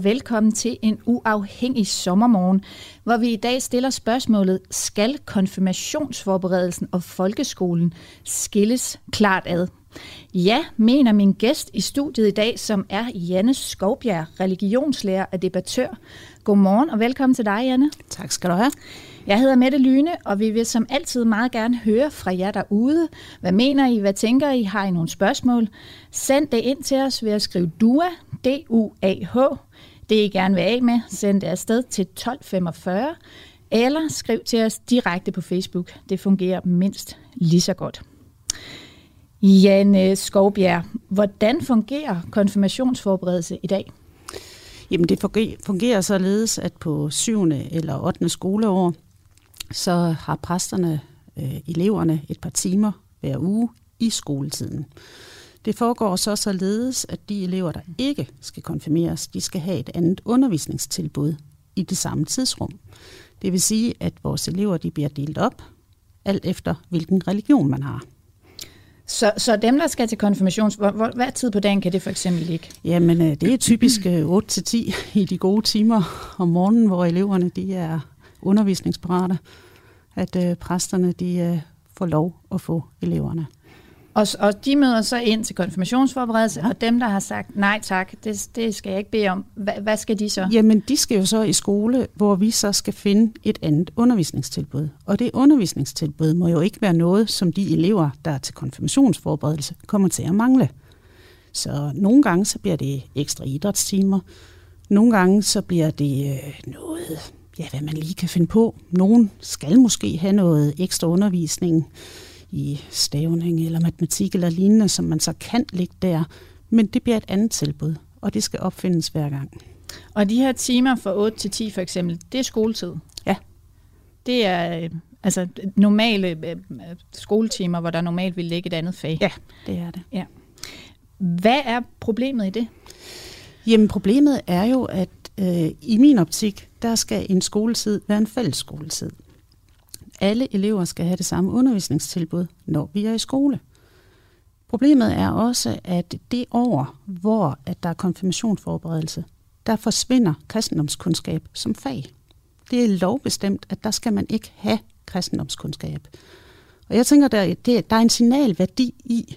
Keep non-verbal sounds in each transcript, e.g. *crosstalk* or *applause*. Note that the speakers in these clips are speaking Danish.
og velkommen til en uafhængig sommermorgen, hvor vi i dag stiller spørgsmålet, skal konfirmationsforberedelsen og folkeskolen skilles klart ad? Ja, mener min gæst i studiet i dag, som er Janne Skovbjerg, religionslærer og debattør. Godmorgen og velkommen til dig, Janne. Tak skal du have. Jeg hedder Mette Lyne, og vi vil som altid meget gerne høre fra jer derude. Hvad mener I? Hvad tænker I? Har I nogle spørgsmål? Send det ind til os ved at skrive DUA, D-U-A-H. Det I gerne vil af med, send det afsted til 1245, eller skriv til os direkte på Facebook. Det fungerer mindst lige så godt. Janne Skovbjerg, hvordan fungerer konfirmationsforberedelse i dag? Jamen det fungerer således, at på 7. eller 8. skoleår, så har præsterne, øh, eleverne, et par timer hver uge i skoletiden. Det foregår så således, at de elever, der ikke skal konfirmeres, de skal have et andet undervisningstilbud i det samme tidsrum. Det vil sige, at vores elever de bliver delt op, alt efter hvilken religion man har. Så, så dem, der skal til konfirmations, hvor, hvor, hvad tid på dagen kan det for eksempel ligge? Jamen, øh, det er typisk 8-10 øh, i de gode timer om morgenen, hvor eleverne de er undervisningsparate, at øh, præsterne de øh, får lov at få eleverne. Og, og de møder så ind til konfirmationsforberedelse, ja. og dem, der har sagt nej tak, det, det skal jeg ikke bede om, hvad, hvad skal de så? Jamen, de skal jo så i skole, hvor vi så skal finde et andet undervisningstilbud. Og det undervisningstilbud må jo ikke være noget, som de elever, der er til konfirmationsforberedelse, kommer til at mangle. Så nogle gange så bliver det ekstra idrætstimer, nogle gange så bliver det øh, noget, ja, hvad man lige kan finde på. Nogen skal måske have noget ekstra undervisning, i stavning eller matematik eller lignende, som man så kan ligge der. Men det bliver et andet tilbud, og det skal opfindes hver gang. Og de her timer fra 8 til 10 for eksempel, det er skoletid? Ja. Det er øh, altså normale øh, skoletimer, hvor der normalt vil ligge et andet fag? Ja, det er det. Ja. Hvad er problemet i det? Jamen problemet er jo, at øh, i min optik, der skal en skoletid være en fælles skoletid alle elever skal have det samme undervisningstilbud, når vi er i skole. Problemet er også, at det år, hvor at der er konfirmationsforberedelse, der forsvinder kristendomskundskab som fag. Det er lovbestemt, at der skal man ikke have kristendomskundskab. Og jeg tænker, der, det, der er en signalværdi i,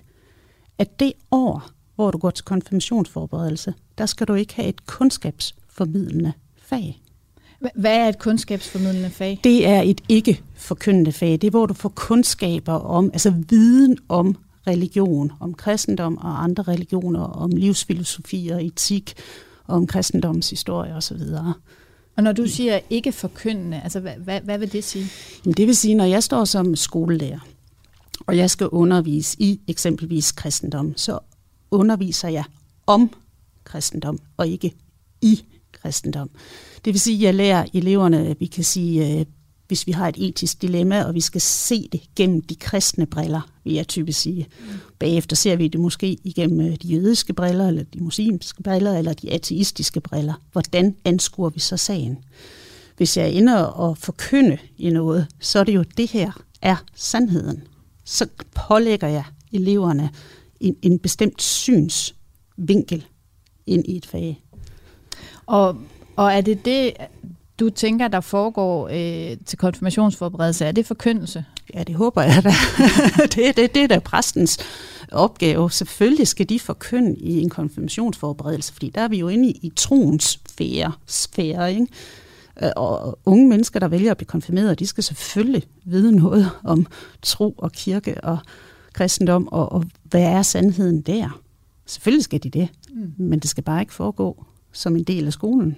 at det år, hvor du går til konfirmationsforberedelse, der skal du ikke have et kundskabsformidlende fag. Hvad er et kundskabsformidlende fag? Det er et ikke-forkyndende fag. Det er, hvor du får kundskaber om, altså viden om religion, om kristendom og andre religioner, om livsfilosofi og etik, om kristendommens historie osv. Og når du siger ikke forkyndende, altså hvad, hvad, hvad vil det sige? Jamen, det vil sige, når jeg står som skolelærer, og jeg skal undervise i eksempelvis kristendom, så underviser jeg om kristendom, og ikke i kristendom. Det vil sige, at jeg lærer eleverne, at vi kan sige, øh, hvis vi har et etisk dilemma, og vi skal se det gennem de kristne briller, vil jeg typisk sige. Bagefter ser vi det måske igennem øh, de jødiske briller, eller de muslimske briller, eller de ateistiske briller. Hvordan anskuer vi så sagen? Hvis jeg ender og forkynde i noget, så er det jo, det her er sandheden. Så pålægger jeg eleverne en, en bestemt synsvinkel ind i et fag. Og, og er det det, du tænker, der foregår øh, til konfirmationsforberedelse? Er det forkyndelse? Ja, det håber jeg da. *laughs* det, det, det er da præstens opgave. Selvfølgelig skal de forkynde i en konfirmationsforberedelse, fordi der er vi jo inde i, i troens sfære, sfære ikke? Øh, og unge mennesker, der vælger at blive konfirmeret, de skal selvfølgelig vide noget om tro og kirke og kristendom, og, og hvad er sandheden der? Selvfølgelig skal de det, mm. men det skal bare ikke foregå som en del af skolen.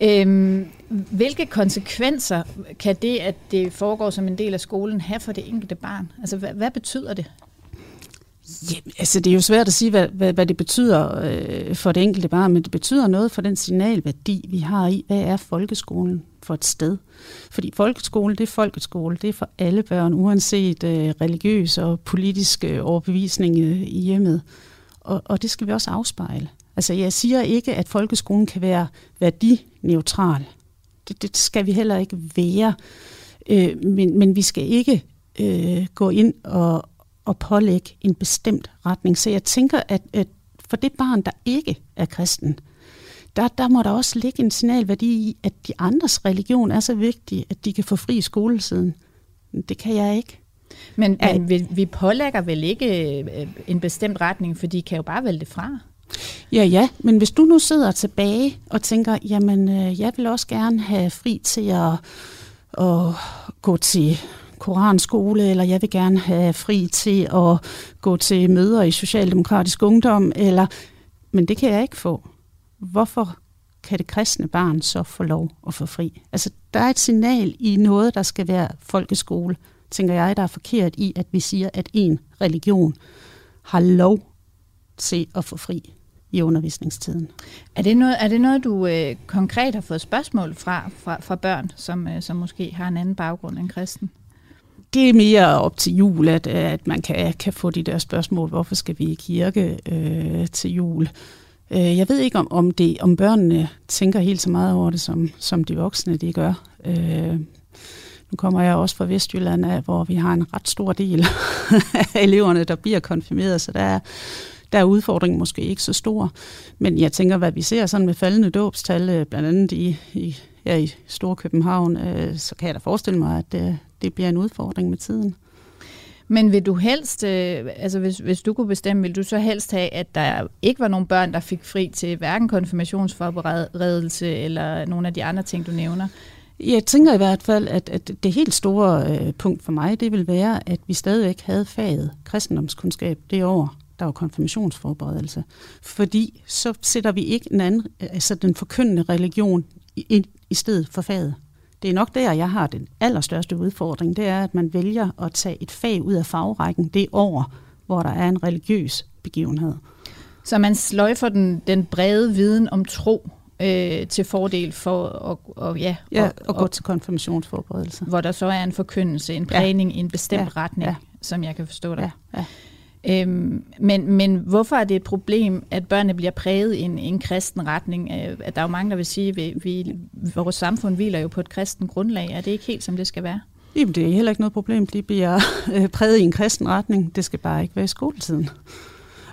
Øhm, hvilke konsekvenser kan det, at det foregår som en del af skolen, have for det enkelte barn? Altså, hvad, hvad betyder det? Jamen, altså det er jo svært at sige, hvad, hvad, hvad det betyder øh, for det enkelte barn, men det betyder noget for den signalværdi, vi har i, hvad er folkeskolen for et sted. Fordi folkeskole, det er folkeskole, det er for alle børn, uanset øh, religiøs og politisk øh, overbevisning øh, i hjemmet. Og, og det skal vi også afspejle. Altså jeg siger ikke, at folkeskolen kan være værdineutral. Det, det skal vi heller ikke være. Øh, men, men vi skal ikke øh, gå ind og, og pålægge en bestemt retning. Så jeg tænker, at, at for det barn, der ikke er kristen, der, der må der også ligge en signalværdi i, at de andres religion er så vigtig, at de kan få fri skolesiden. Det kan jeg ikke. Men, men vi, vi pålægger vel ikke øh, en bestemt retning, for de kan jo bare vælge det fra? Ja, ja, men hvis du nu sidder tilbage og tænker, jamen, øh, jeg vil også gerne have fri til at, at gå til koranskole, eller jeg vil gerne have fri til at gå til møder i Socialdemokratisk Ungdom, eller, men det kan jeg ikke få. Hvorfor kan det kristne barn så få lov at få fri? Altså, der er et signal i noget, der skal være folkeskole, tænker jeg, der er forkert i, at vi siger, at en religion har lov til at få fri i undervisningstiden. Er det noget, er det noget du øh, konkret har fået spørgsmål fra, fra, fra børn, som, øh, som måske har en anden baggrund end kristen? Det er mere op til jul, at, at man kan, kan få de der spørgsmål, hvorfor skal vi i kirke øh, til jul? Øh, jeg ved ikke, om, om, det, om børnene tænker helt så meget over det, som, som de voksne de gør. Øh, nu kommer jeg også fra Vestjylland af, hvor vi har en ret stor del af *laughs* eleverne, der bliver konfirmeret, så der er, der er udfordringen måske ikke så stor. Men jeg tænker, hvad vi ser sådan med faldende dåbstal, øh, blandt andet i, i, ja, i Storkøbenhavn, øh, så kan jeg da forestille mig, at det, det bliver en udfordring med tiden. Men vil du helst, øh, altså hvis, hvis du kunne bestemme, vil du så helst have, at der ikke var nogen børn, der fik fri til hverken konfirmationsforberedelse eller nogle af de andre ting, du nævner? Jeg tænker i hvert fald, at, at det helt store øh, punkt for mig, det vil være, at vi stadigvæk havde faget kristendomskundskab det år, der var konfirmationsforberedelse. Fordi så sætter vi ikke en anden, altså den forkyndende religion i, i stedet for faget. Det er nok der, jeg har den allerstørste udfordring, det er, at man vælger at tage et fag ud af fagrækken det år, hvor der er en religiøs begivenhed. Så man sløjfer den, den brede viden om tro øh, til fordel for at og, ja, ja, og, og gå og, til konfirmationsforberedelse. Hvor der så er en forkyndelse, en prægning ja. i en bestemt ja. retning, ja. som jeg kan forstå dig. Ja. Ja. Øhm, men, men hvorfor er det et problem, at børnene bliver præget i en, en kristen retning? Øh, at der er jo mange, der vil sige, at vi, vi, vores samfund hviler jo på et kristen grundlag. Er det ikke helt, som det skal være? Jamen, det er heller ikke noget problem. De bliver øh, præget i en kristen retning. Det skal bare ikke være i skoletiden.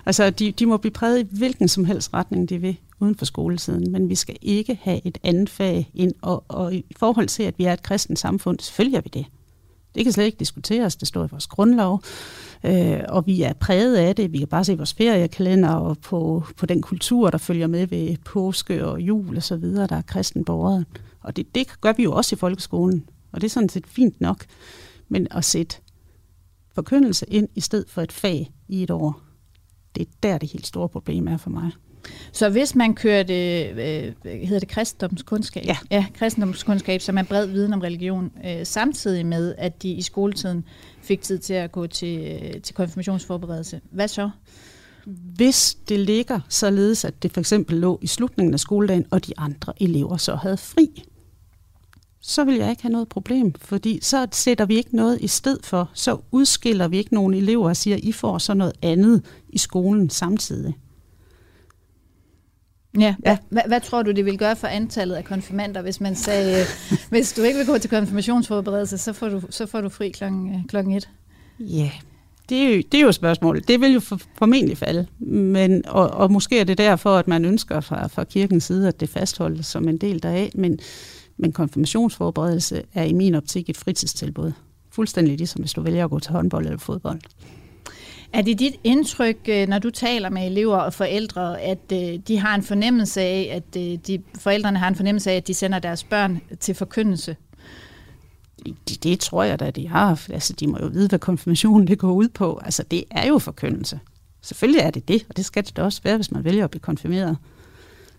Altså, de, de må blive præget i hvilken som helst retning, de vil, uden for skoletiden. Men vi skal ikke have et andet fag ind. Og, og i forhold til, at vi er et kristent samfund, selvfølgelig er vi det. Det kan slet ikke diskuteres. Det står i vores grundlov. Øh, og vi er præget af det. Vi kan bare se vores feriekalender og på, på den kultur, der følger med ved påske og jul og så videre, der er kristenborgere. Og det, det gør vi jo også i folkeskolen. Og det er sådan set fint nok. Men at sætte forkyndelse ind i stedet for et fag i et år, det er der det helt store problem er for mig. Så hvis man kørte, øh, hedder det kristendomskundskab? Ja. ja. kristendomskundskab, som er bred viden om religion, øh, samtidig med, at de i skoletiden fik tid til at gå til, øh, til konfirmationsforberedelse. Hvad så? Hvis det ligger således, at det for eksempel lå i slutningen af skoledagen, og de andre elever så havde fri, så vil jeg ikke have noget problem, fordi så sætter vi ikke noget i sted for, så udskiller vi ikke nogen elever og siger, I får så noget andet i skolen samtidig. Ja. ja. Hvad, hvad tror du, det vil gøre for antallet af konfirmander, hvis man sagde, øh, *laughs* hvis du ikke vil gå til konfirmationsforberedelse, så får du, så får du fri klokken, øh, klokken et? Ja, det er, jo, det er jo spørgsmålet. Det vil jo for, formentlig falde. Men, og, og måske er det derfor, at man ønsker fra, fra kirkens side, at det fastholdes som en del deraf. Men, men konfirmationsforberedelse er i min optik et fritidstilbud. Fuldstændig ligesom hvis du vælger at gå til håndbold eller fodbold. Er det dit indtryk, øh, når du taler med elever og forældre, at øh, de har en fornemmelse af, at øh, de, forældrene har en fornemmelse af, at de sender deres børn til forkyndelse? Det, det tror jeg da, de har. Altså, de må jo vide, hvad konfirmationen det går ud på. Altså, det er jo forkyndelse. Selvfølgelig er det det, og det skal det da også være, hvis man vælger at blive konfirmeret.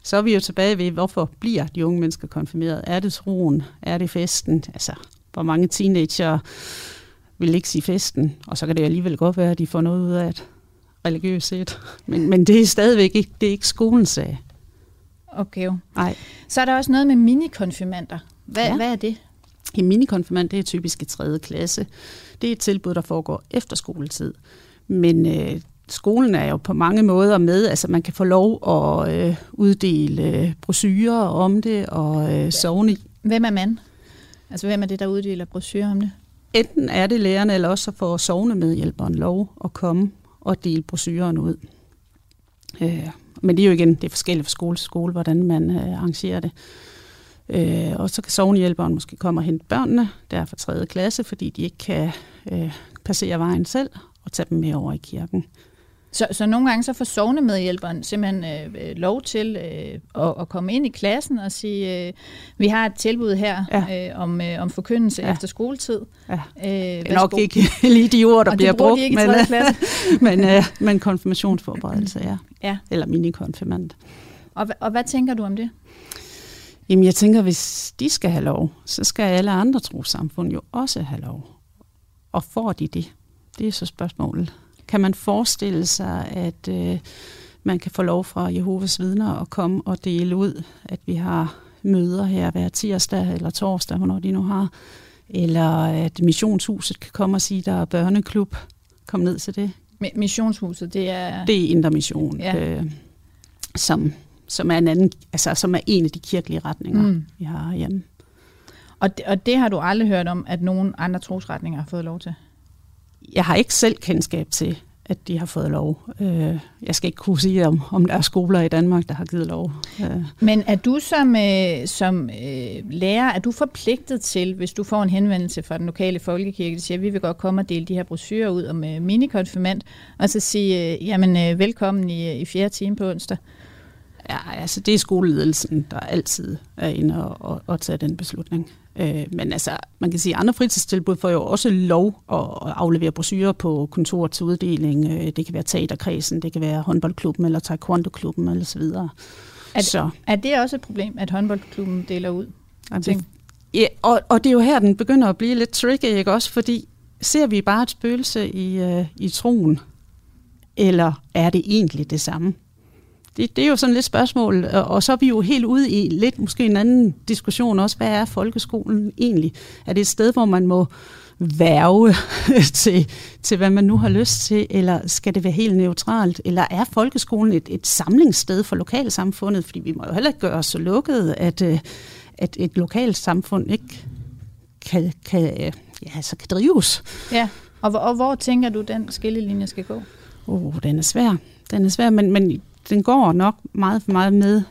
Så er vi jo tilbage ved, hvorfor bliver de unge mennesker konfirmeret? Er det troen? Er det festen? Altså, hvor mange teenager vil ikke sige festen, og så kan det alligevel godt være, at de får noget ud af det. religiøst set. Men, men det er stadigvæk ikke, det er ikke skolens sag. Okay. Nej. Så er der også noget med minikonfirmander. Hvad, Ja. hvad er det? En minikonfirmand, det er typisk i 3. klasse. Det er et tilbud, der foregår efter skoletid. Men øh, skolen er jo på mange måder med, altså man kan få lov at øh, uddele øh, brochurer om det og øh, sovne. Hvem er man? Altså, hvem er det, der uddeler brochurer om det? Enten er det lærerne, eller også så får sovne medhjælperen lov at komme og dele brosyren ud. Øh, men det er jo igen, det er forskelligt fra skole til skole, hvordan man øh, arrangerer det. Øh, og så kan sovnehjælperen måske komme og hente børnene, der er fra 3. klasse, fordi de ikke kan øh, passere vejen selv, og tage dem med over i kirken. Så, så nogle gange så får sovnemedhjælperen simpelthen øh, øh, lov til øh, at, at komme ind i klassen og sige, øh, vi har et tilbud her Ja. øh, om, øh, om forkyndelse ja. Efter skoletid. Ja. Øh, Det er nok ikke *laughs* lige de ord, der og bliver brugt, de men, 3. øh, *laughs* men, øh, men konfirmationsforberedelse, ja. Ja. Eller minikonfirmand. Og, og hvad tænker du om det? Jamen jeg tænker, hvis de skal have lov, så skal alle andre trosamfund jo også have lov. Og får de det? Det er så spørgsmålet. Kan man forestille sig, at øh, man kan få lov fra Jehovas vidner at komme og dele ud, at vi har møder her hver tirsdag eller torsdag, hvornår de nu har, eller at missionshuset kan komme og sige, der er børneklub. Kom ned til det. Mi- Missionshuset, det er... Det er Indre Mission, Ja. øh, som, som, er en anden, altså, som er en af de kirkelige retninger, mm. vi har hjemme. Og, det, og det har du aldrig hørt om, at nogen andre trosretninger har fået lov til? Jeg har ikke selv kendskab til, at de har fået lov. Øh, jeg skal ikke kunne sige, om, om der er skoler i Danmark, der har givet lov. Øh, Men er du som, øh, som øh, lærer, er du forpligtet til, hvis du får en henvendelse fra den lokale folkekirke, der siger, at vi vil godt komme og dele de her brochurer ud om øh, minikonfirmand, og så sige, øh, jamen øh, velkommen i, i fjerde time på onsdag? ja, altså, det er skoleledelsen, der altid er inde og, og, og tage den beslutning. Øh, men altså, man kan sige, at andre fritidstilbud får jo også lov at, aflevere brochurer på kontoret til uddeling. Øh, det kan være teaterkredsen, det kan være håndboldklubben eller taekwondo-klubben eller så videre. Er så, Er det også et problem, at håndboldklubben deler ud? Jamen, ja, og, og det er jo her, den begynder at blive lidt tricky, ikke også? Fordi ser vi bare et spøgelse i, øh, i troen, eller er det egentlig det samme? Det, det er jo sådan lidt spørgsmål, og, så er vi jo helt ude i lidt måske en anden diskussion også. Hvad er folkeskolen egentlig? Er det et sted, hvor man må værve *laughs* til, til, hvad man nu har lyst til, eller skal det være helt neutralt? Eller er folkeskolen et, et samlingssted for lokalsamfundet? Fordi vi må jo heller ikke gøre os så lukkede, at, øh, at et lokalt samfund ikke kan, kan, øh, ja, altså kan drives. Ja, og, hvor- og hvor tænker du, den skillelinje skal gå? Oh, den er svær. Den er svær, men, men den går nok meget for meget med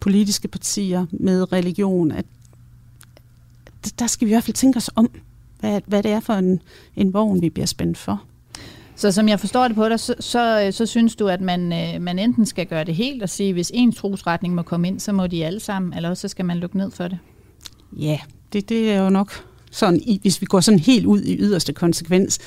politiske partier, med religion. At, der skal vi i hvert fald tænke os om, hvad, hvad det er for en, en vogn, vi bliver spændt for. Så som jeg forstår det på dig, så, så, så synes du, at man, øh, man enten skal gøre det helt og sige, hvis en trosretning må komme ind, så må de alle sammen, eller også så skal man lukke ned for det. Ja, det, det er jo nok sådan, i, hvis vi går sådan helt ud i yderste konsekvens.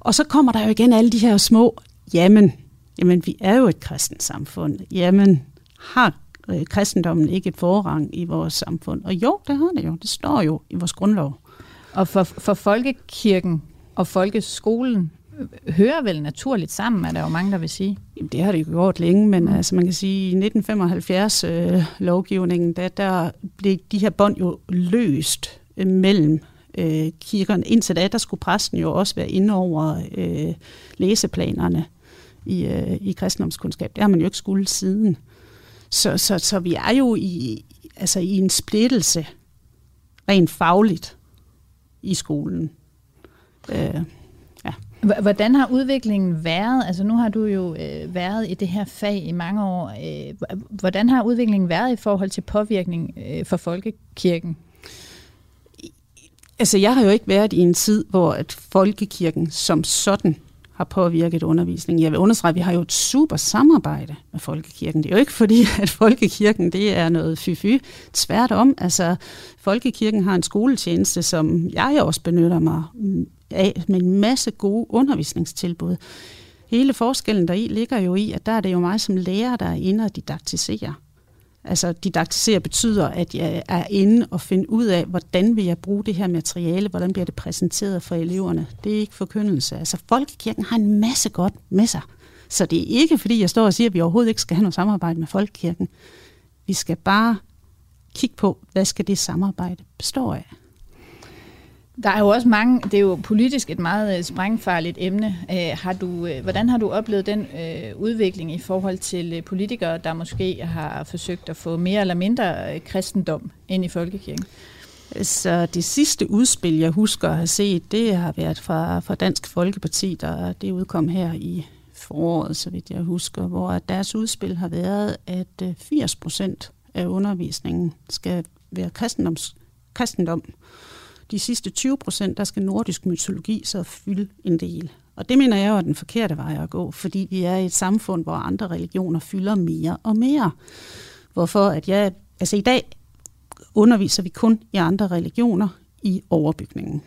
Og så kommer der jo igen alle de her små, jamen, jamen vi er jo et kristent samfund. Jamen, har øh, kristendommen ikke et forrang i vores samfund? Og jo, det har det jo. Det står jo i vores grundlov. Og for, for folkekirken og folkeskolen øh, hører vel naturligt sammen, er der jo mange, der vil sige. Jamen, det har det jo gjort længe, men mm. altså, man kan sige, i 1975-lovgivningen, der, der blev de her bånd jo løst øh, mellem øh, kirkerne. Indtil da, der skulle præsten jo også være inde over øh, læseplanerne i, øh, i kristendomskundskab. Det har man jo ikke skulle siden. Så, så, så vi er jo i, altså, i en splittelse rent fagligt i skolen. Øh, H- Hvordan har udviklingen været? Altså nu har du jo øh, været i det her fag i mange år. Øh, hvordan har udviklingen været i forhold til påvirkning øh, for folkekirken? Altså, jeg har jo ikke været i en tid, hvor at folkekirken som sådan har påvirket undervisningen. Jeg vil understrege, at vi har jo et super samarbejde med folkekirken. Det er jo ikke fordi, *laughs* at folkekirken det er noget fy-fy. Tværtom, altså folkekirken har en skoletjeneste, som jeg også benytter mig af, med en masse gode undervisningstilbud. Hele forskellen deri ligger jo i, at der er det jo mig som lærer, der er inde og didaktisere. Altså didaktisere betyder, at jeg er inde og finde ud af, hvordan vil jeg bruge det her materiale, hvordan bliver det præsenteret for eleverne. Det er ikke forkyndelse. Altså folkekirken har en masse godt med sig. Så det er ikke, fordi jeg står og siger, at vi overhovedet ikke skal have noget samarbejde med Folkekirken. Vi skal bare kigge på, hvad skal det samarbejde bestå af. Der er jo også mange, det er jo politisk et meget øh, sprængfarligt emne. Øh, har du, øh, hvordan har du oplevet den udvikling i forhold til politikere, der måske har forsøgt at få mere eller mindre kristendom ind i folkekirken? Så det sidste udspil, jeg husker at have set, det har været fra, fra Dansk Folkeparti, der det udkom her i foråret, så vidt jeg husker, hvor deres udspil har været, at 80 procent af undervisningen skal være kristendoms, kristendom. De sidste 20 procent, der skal nordisk mytologi så fylde en del. Og det mener jeg jo er den forkerte vej at gå, fordi vi er i et samfund, hvor andre religioner fylder mere og mere. Hvorfor at jeg, altså i dag underviser vi kun i andre religioner i overbygningen.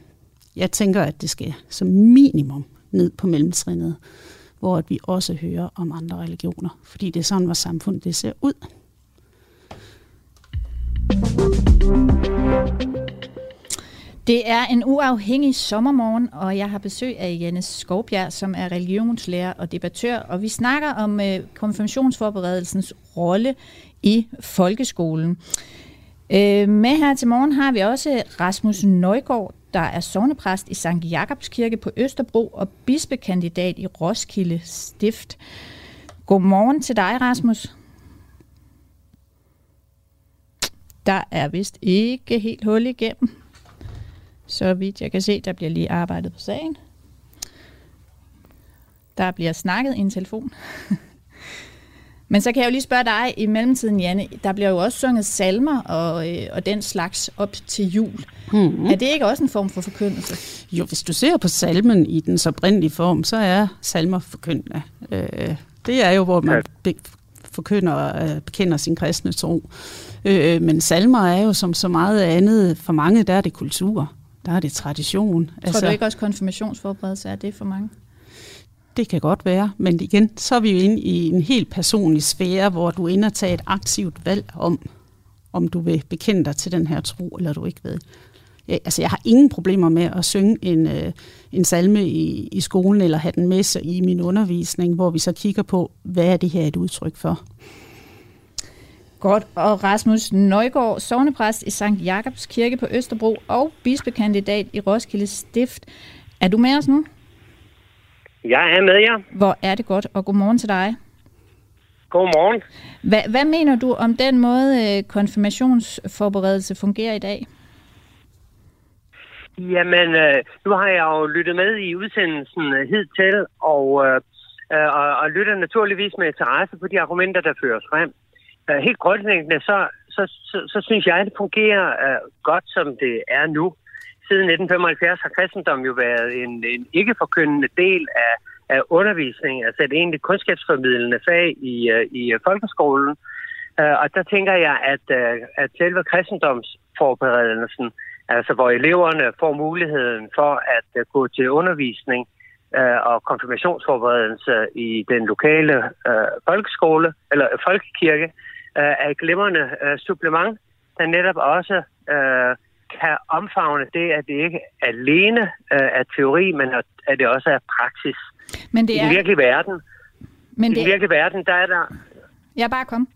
Jeg tænker, at det skal som minimum ned på mellemtrinnet, hvor at vi også hører om andre religioner, fordi det er sådan, vores samfund det ser ud. Det er en uafhængig sommermorgen, og jeg har besøg af Janne Skovbjerg, som er religionslærer og debattør, og vi snakker om øh, konfirmationsforberedelsens rolle i folkeskolen. Øh, med her til morgen har vi også Rasmus Nøjgaard, der er sovnepræst i Sankt Jakobskirke på Østerbro og bispekandidat i Roskilde Stift. Godmorgen til dig, Rasmus. Der er vist ikke helt hul igennem. Så vidt jeg kan se, der bliver lige arbejdet på sagen. Der bliver snakket i en telefon. *laughs* Men så kan jeg jo lige spørge dig i mellemtiden, Janne. Der bliver jo også sunget salmer og, øh, og den slags op til jul. Mm-hmm. Er det ikke også en form for forkyndelse? Jo, hvis du ser på salmen i den oprindelige form, så er salmer forkyndende. Øh, det er jo, hvor man be- forkynder, øh, bekender sin kristne tro. Øh, men salmer er jo som så meget andet, for mange der er det kultur. Der er det tradition. Tror altså, du ikke også konfirmationsforberedelse er det for mange? Det kan godt være, men igen, så er vi jo inde i en helt personlig sfære, hvor du ender tage et aktivt valg om, om du vil bekende dig til den her tro, eller du ikke ved. Jeg, altså, jeg har ingen problemer med at synge en, øh, en salme i, i skolen, eller have den med sig i min undervisning, hvor vi så kigger på, hvad er det her et udtryk for. Godt, og Rasmus Nøjgaard, sovnepræst i Sankt Jakobs Kirke på Østerbro og bispekandidat i Roskilde Stift. Er du med os nu? Jeg er med jer. Hvor er det godt, og godmorgen til dig. Godmorgen. Hvad, hvad mener du om den måde, øh, konfirmationsforberedelse fungerer i dag? Jamen, øh, nu har jeg jo lyttet med i udsendelsen øh, hidtil, og, øh, og, og lytter naturligvis med interesse på de argumenter, der føres frem. Helt grundlæggende, så, så, så, så synes jeg, at det fungerer øh, godt, som det er nu. Siden 1975 har kristendommen jo været en, en ikke-forkyndende del af, af undervisning, altså et egentlig kundskabsformidlende fag i, uh, i øh, folkeskolen. Uh, og der tænker jeg, at, uh, at selve kristendomsforberedelsen, altså hvor eleverne får muligheden for at uh, gå til undervisning uh, og konfirmationsforberedelse i den lokale uh, folkeskole, eller folkekirke, uh, er et glimrende uh, supplement, der netop også uh, kan omfavne det, at det ikke alene uh, er teori, men at det også er praksis. Men det er... I den virkelige verden, men det... i den virkelige verden, der er der... Ja, bare kom.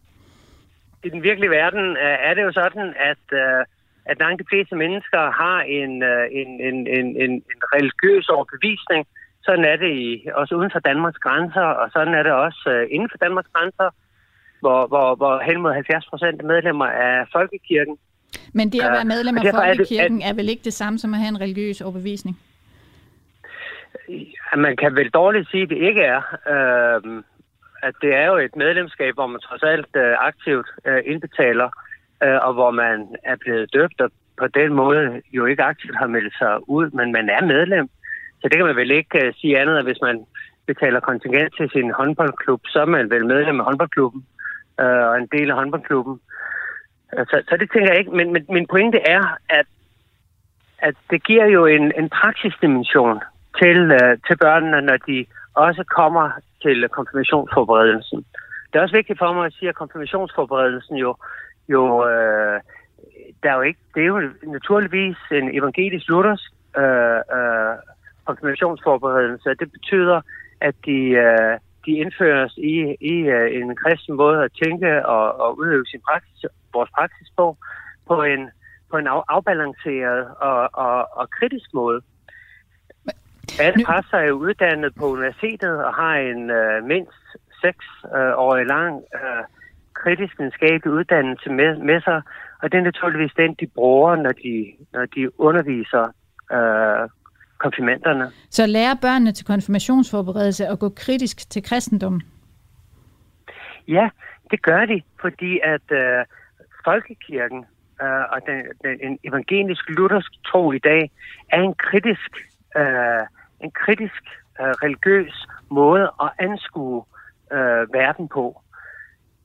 I den virkelige verden uh, er det jo sådan, at, uh, at langt de fleste mennesker har en, uh, en, en, en, en, en religiøs overbevisning. Sådan er det i, også uden for Danmarks grænser, og sådan er det også uh, inden for Danmarks grænser, hvor, hvor, hvor hen mod 70 procent af medlemmer af Folkekirken men det at være medlem af Folkekirken er, er vel ikke det samme som at have en religiøs overbevisning? Man kan vel dårligt sige, at det ikke er. Øh, at det er jo et medlemskab, hvor man trods alt øh, aktivt øh, indbetaler, øh, og hvor man er blevet døbt, og på den måde jo ikke aktivt har meldt sig ud, men man er medlem. Så det kan man vel ikke øh, sige andet, at hvis man betaler kontingent til sin håndboldklub, så er man vel medlem af håndboldklubben øh, og en del af håndboldklubben. Øh, så, så det tænker jeg ikke, men, men min pointe er, at, at det giver jo en, en praksisdimension til, øh, til børnene, når de også kommer til konfirmationsforberedelsen. Det er også vigtigt for mig at sige, at konfirmationsforberedelsen jo, jo øh, der er jo ikke, det er jo naturligvis en evangelisk luthersk øh, øh, konfirmationsforberedelse. Det betyder, at de, øh, de indføres i, i uh, en kristen måde at tænke og, og udøve sin praksis, vores praksis på, på en, på en af, afbalanceret og, og, og kritisk måde. Alle præster er jo uddannet på universitetet og har en uh, mindst seks uh, år lang uh, kritisk videnskabelig uddannelse med, med sig, og det er naturligvis den, de bruger, når de, når de underviser uh, konfirmanderne. Så lærer børnene til konfirmationsforberedelse at gå kritisk til kristendommen? Ja, det gør de, fordi at uh, folkekirken uh, og den, den en evangelisk luthersk tro i dag er en kritisk, uh, en kritisk uh, religiøs måde at anskue uh, verden på.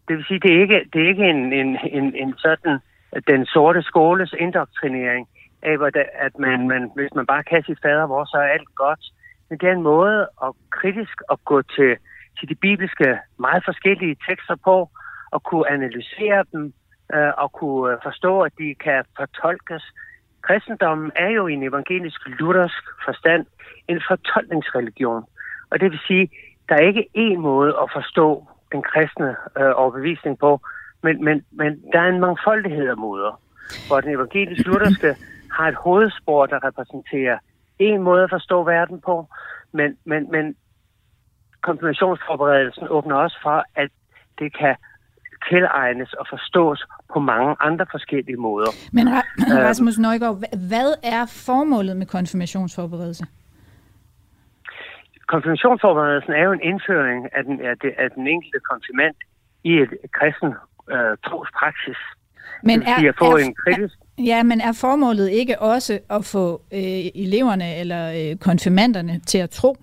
Det vil sige, det er ikke, det er ikke en, en, en, en sådan den sorte skoles indoktrinering af, at man, man, hvis man bare kan sit fader hvor så er alt godt. Men det er en måde at kritisk at gå til, til de bibelske meget forskellige tekster på, og kunne analysere dem, øh, og kunne øh, forstå, at de kan fortolkes. Kristendommen er jo i en evangelisk luthersk forstand en fortolkningsreligion. Og det vil sige, der er ikke én måde at forstå den kristne øh, overbevisning på, men, men, men der er en mangfoldighed af måder, hvor den evangelisk lutherske har et hovedspor, der repræsenterer en måde at forstå verden på, men, men, men konfirmationsforberedelsen åbner også for, at det kan tilegnes og forstås på mange andre forskellige måder. Men *clears throat* Rasmus Nøjgaard, hvad er formålet med konfirmationsforberedelse? Konfirmationsforberedelsen er jo en indføring af den, af, det, af den enkelte konfirmand i et kristen øh, trospraksis. Men er, at få er, en kritisk... Ja, men er formålet ikke også at få øh, eleverne eller øh, konfirmanderne til at tro?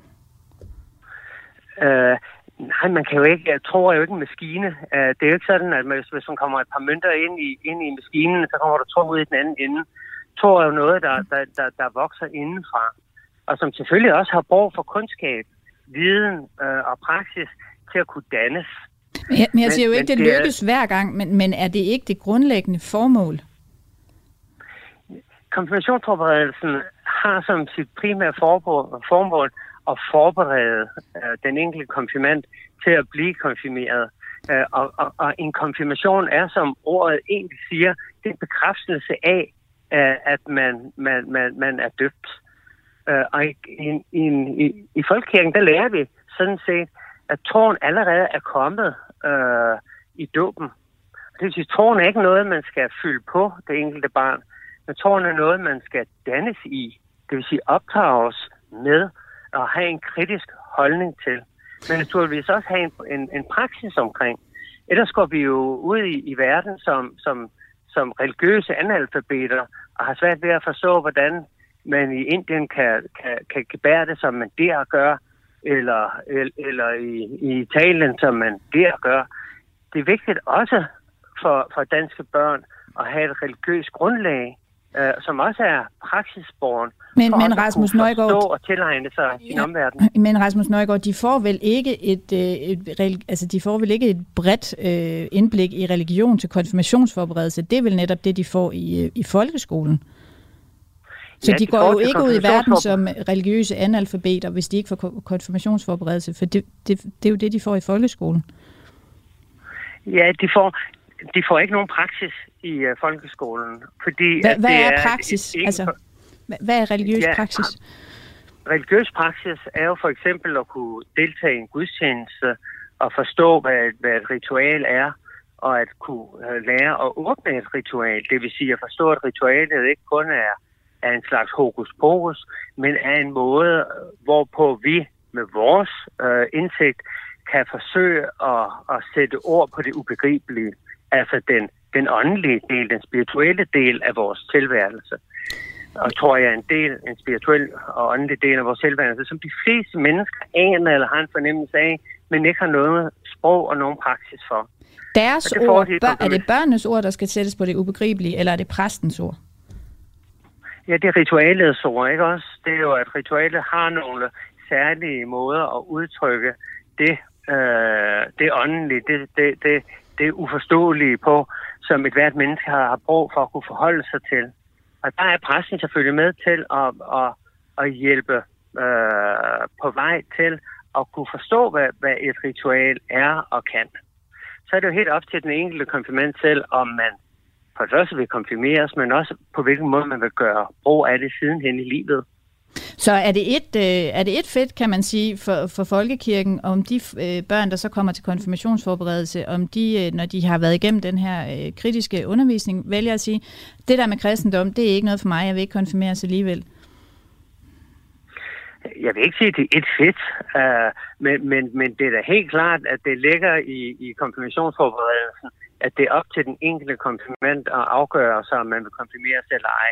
Øh, nej, man kan jo ikke, jeg tror jo ikke en maskine. Uh, det er jo ikke sådan, at hvis, hvis man kommer et par mønter ind i, ind i maskinen, så kommer der tro ud i den anden ende. Tro er jo noget, der, der, der, der vokser indenfra, og som selvfølgelig også har brug for kundskab, viden øh, og praksis til at kunne dannes. Men jeg, men jeg siger jo ikke, det, det lykkes er, hver gang, men, men er det ikke det grundlæggende formål? Konfirmationsforberedelsen har som sit primære formål at forberede øh, den enkelte konfirmand til at blive konfirmeret. Øh, og, og, og en konfirmation er, som ordet egentlig siger, det er en bekræftelse af, øh, at man, man, man, man er døbt. Øh, og i, i, i, i folkekirken, der lærer vi sådan set, at troen allerede er kommet øh, i dåben. Det vil sige, at troen er ikke noget, man skal fylde på det enkelte barn, men troen er noget, man skal dannes i. Det vil sige optages med og have en kritisk holdning til. Men naturligvis også have en, en, en praksis omkring. Ellers går vi jo ud i, i verden som, som, som religiøse analfabeter og har svært ved at forstå, hvordan man i Indien kan, kan, kan, kan bære det, som man der gør, eller, eller, eller i, i Italien, som man der gør. Det er vigtigt også for, for danske børn at have et religiøst grundlag, øh, som også er praksisborgen, men, men Rasmus Nøjgaard, og tilegne sig ja, sin omverden. Men Rasmus Nøjgaard, de får vel ikke et, øh, et, et altså de får vel ikke et bredt øh, indblik i religion til konfirmationsforberedelse. Det er vel netop det, de får i, øh, i folkeskolen. Så ja, de, de går jo ikke ud i verden som religiøse analfabeter, hvis de ikke får konfirmationsforberedelse, for det, det, det er jo det, de får i folkeskolen. Ja, de får, de får ikke nogen praksis i uh, folkeskolen. Fordi hvad, hvad er, er praksis? Ikke, altså, hvad er religiøs ja, praksis? Religiøs praksis er jo for eksempel at kunne deltage i en gudstjeneste og forstå, hvad, hvad et ritual er, og at kunne uh, lære at åbne et ritual. Det vil sige at forstå, at ritualet ikke kun er er en slags hokus pokus, men er en måde, hvorpå vi med vores øh, indsigt kan forsøge at, at sætte ord på det ubegribelige, altså den, den åndelige del, den spirituelle del af vores tilværelse. Og tror jeg er en del, en spirituel og åndelig del af vores tilværelse, som de fleste mennesker aner eller har en fornemmelse af, men ikke har noget sprog og nogen praksis for. Deres det ord, bør, er det børnenes ord, der skal sættes på det ubegribelige, eller er det præstens ord? Ja, det er ritualets ord, ikke også? Det er jo, at ritualet har nogle særlige måder at udtrykke det, øh, det åndelige, det, det, det, det uforståelige på, som et hvert menneske har, har brug for at kunne forholde sig til. Og der er pressen selvfølgelig med til at, at, at hjælpe øh, på vej til at kunne forstå, hvad, hvad et ritual er og kan, så er det jo helt op til den enkelte konfirmand selv, om man for det første vil konfirmeres, men også på hvilken måde man vil gøre brug af det sidenhen i livet. Så er det et, øh, er det et fedt, kan man sige, for, for folkekirken, om de øh, børn, der så kommer til konfirmationsforberedelse, om de, øh, når de har været igennem den her øh, kritiske undervisning, vælger at sige, det der med kristendom, det er ikke noget for mig, jeg vil ikke konfirmeres alligevel? Jeg vil ikke sige, at det er et fedt, uh, men, men, men det er da helt klart, at det ligger i, i konfirmationsforberedelsen, at det er op til den enkelte konfirmand at afgøre sig, om man vil konfirmeres eller ej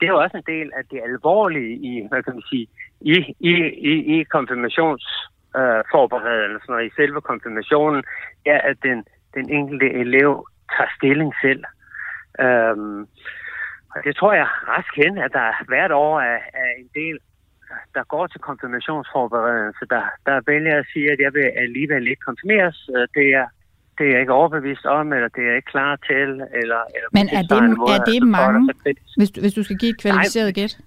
det er jo også en del af det alvorlige i, hvad kan man sige, i, i, i, i konfirmationsforberedelsen øh, og i selve konfirmationen, er, at den, den enkelte elev tager stilling selv. Øhm, det tror jeg rask hen, at der hvert år er, er en del, der går til konfirmationsforberedelse, der, der vælger at sige, at jeg vil alligevel ikke konfirmeres. Øh, det er det er jeg ikke overbevist om, eller det er jeg ikke klar til. Eller, eller Men er det, måde, er det mange, hvis du, hvis du skal give et kvalificeret gæt?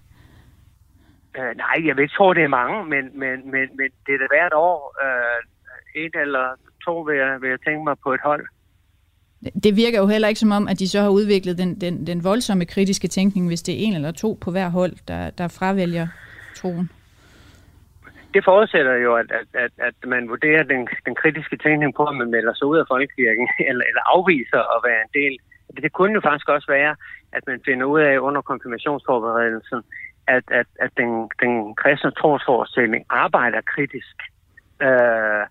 Øh, nej, jeg vil ikke tro, det er mange, men, men, men, men det er da hvert år øh, et eller to, vil jeg, vil jeg tænke mig på et hold. Det virker jo heller ikke som om, at de så har udviklet den, den, den voldsomme kritiske tænkning, hvis det er en eller to på hver hold, der, der fravælger troen det forudsætter jo, at, at, at, at man vurderer den, den kritiske tænkning på, at man melder sig ud af folkekirken, *laughs* eller, eller afviser at være en del. Det, det kunne jo faktisk også være, at man finder ud af under konfirmationsforberedelsen, at, at, at den, den kristne trosforestilling arbejder kritisk, øh,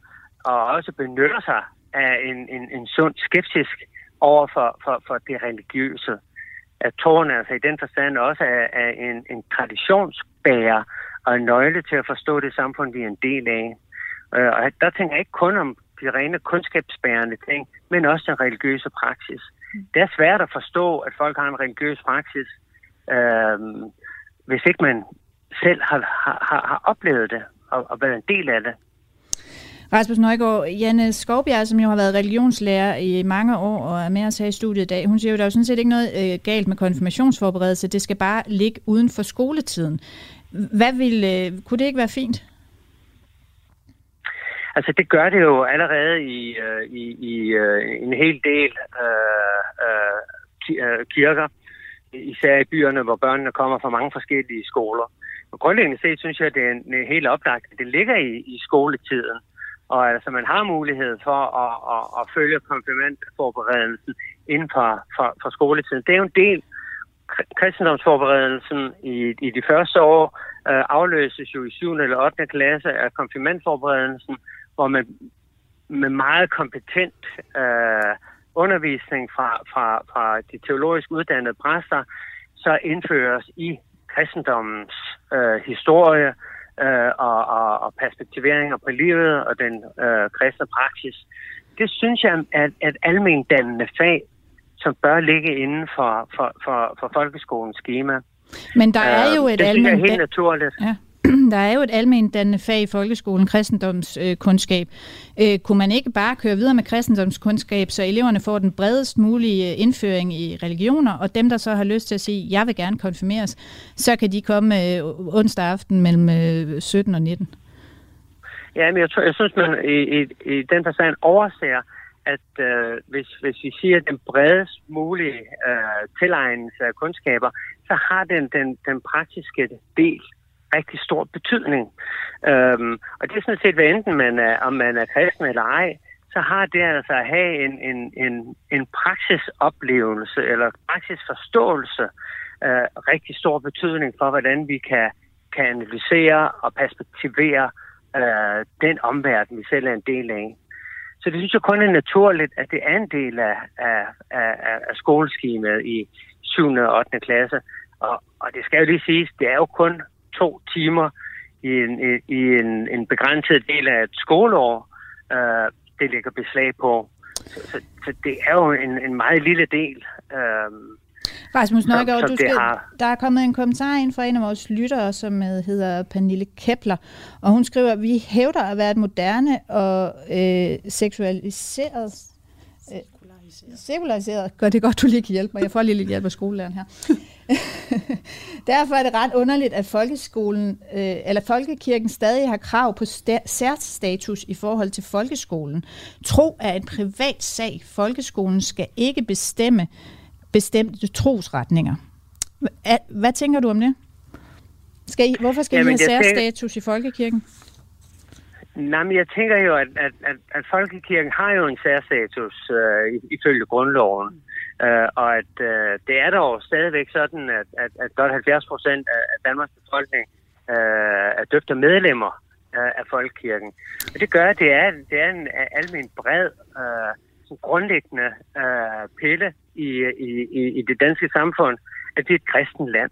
og også benytter sig af en, en, en sund skeptisk over for, for, for det religiøse. At troen altså i den forstand også er, er en, en traditionsbærer, og en nøgle til at forstå det samfund, vi er en del af. Øh, og der tænker jeg ikke kun om de rene kundskabsbærende ting, men også den religiøse praksis. Mm. Det er svært at forstå, at folk har en religiøs praksis, øh, hvis ikke man selv har, har, har oplevet det og, og været en del af det. Rasmus Nøjgaard, Janne Skovbjerg, som jo har været religionslærer i mange år og er med os her i studiet i dag, hun siger jo, der er jo sådan set ikke noget øh, galt med konfirmationsforberedelse, det skal bare ligge uden for skoletiden. Hvad vil, øh, kunne det ikke være fint? Altså det gør det jo allerede i, øh, i, i øh, en hel del øh, øh, øh kirker, især i byerne, hvor børnene kommer fra mange forskellige skoler. Og grundlæggende set synes jeg, at det er en helt oplagt, at det ligger i, i skoletiden. Og altså man har mulighed for at, at, at følge komplementforberedelsen inden for, for, for skoletiden. Det er jo en del kristendomsforberedelsen i, i de første år øh, afløses jo i 7. eller 8. klasse af konfirmandforberedelsen, hvor man med meget kompetent øh, undervisning fra, fra, fra de teologisk uddannede præster, så indføres i kristendommens øh, historie øh, og, og, og perspektiveringer på livet og den øh, kristne praksis. Det synes jeg er et almendannende fag, som bør ligge inden for, for, for, for folkeskolens schema. Men der er jo øh, et det er helt naturligt. Ja. *clears throat* Der er jo et almindelig fag i folkeskolen, kristendomskundskab. Øh, kunne man ikke bare køre videre med kristendomskundskab, så eleverne får den bredest mulige øh, indføring i religioner, og dem, der så har lyst til at sige, jeg vil gerne konfirmeres, så kan de komme øh, onsdag aften mellem øh, 17 og 19? Ja, men jeg, tror, jeg synes, man i, i, i den forstand overser, at øh, hvis, hvis vi siger den bredest mulige øh, tilegnelse af kundskaber, så har den, den, den praktiske del rigtig stor betydning. Øhm, og det er sådan set, hvad enten man er, om man er kristen eller ej, så har det altså at have en, en, en, en praksisoplevelse eller praksisforståelse øh, rigtig stor betydning for, hvordan vi kan, kan analysere og perspektivere øh, den omverden, vi selv er en del af. Så det synes jeg kun er naturligt, at det er en del af, af, af, af skoleskemaet i 7. og 8. klasse. Og, og det skal jo lige siges, det er jo kun to timer i en, i en, en begrænset del af et skoleår, øh, det ligger beslag på. Så, så, så det er jo en, en meget lille del. Øh, Rasmus Nøjgaard, du skal, har... der er kommet en kommentar ind fra en af vores lyttere, som hedder Pernille Kepler, og hun skriver, at vi hævder at være et moderne og øh, seksualiseret øh, sekulariseret. Gør det godt, du lige kan hjælpe mig. Jeg får lige lidt hjælp af skolelæreren her. *laughs* Derfor er det ret underligt, at folkeskolen, øh, eller folkekirken stadig har krav på særstatus i forhold til folkeskolen. Tro er en privat sag. Folkeskolen skal ikke bestemme bestemte trosretninger. Hvad tænker du om det? Skal I, hvorfor skal Jamen, I have særstatus tænker... i folkekirken? Nej, men jeg tænker jo, at, at, at, at folkekirken har jo en særstatus øh, ifølge grundloven. Øh, og at øh, det er dog stadigvæk sådan, at, at, at godt 70 procent af, af Danmarks befolkning øh, er døbte medlemmer øh, af folkekirken. Og det gør, at det er, det er en almen bred, øh, grundlæggende øh, pille i, i, i, i det danske samfund, at det er et kristent land.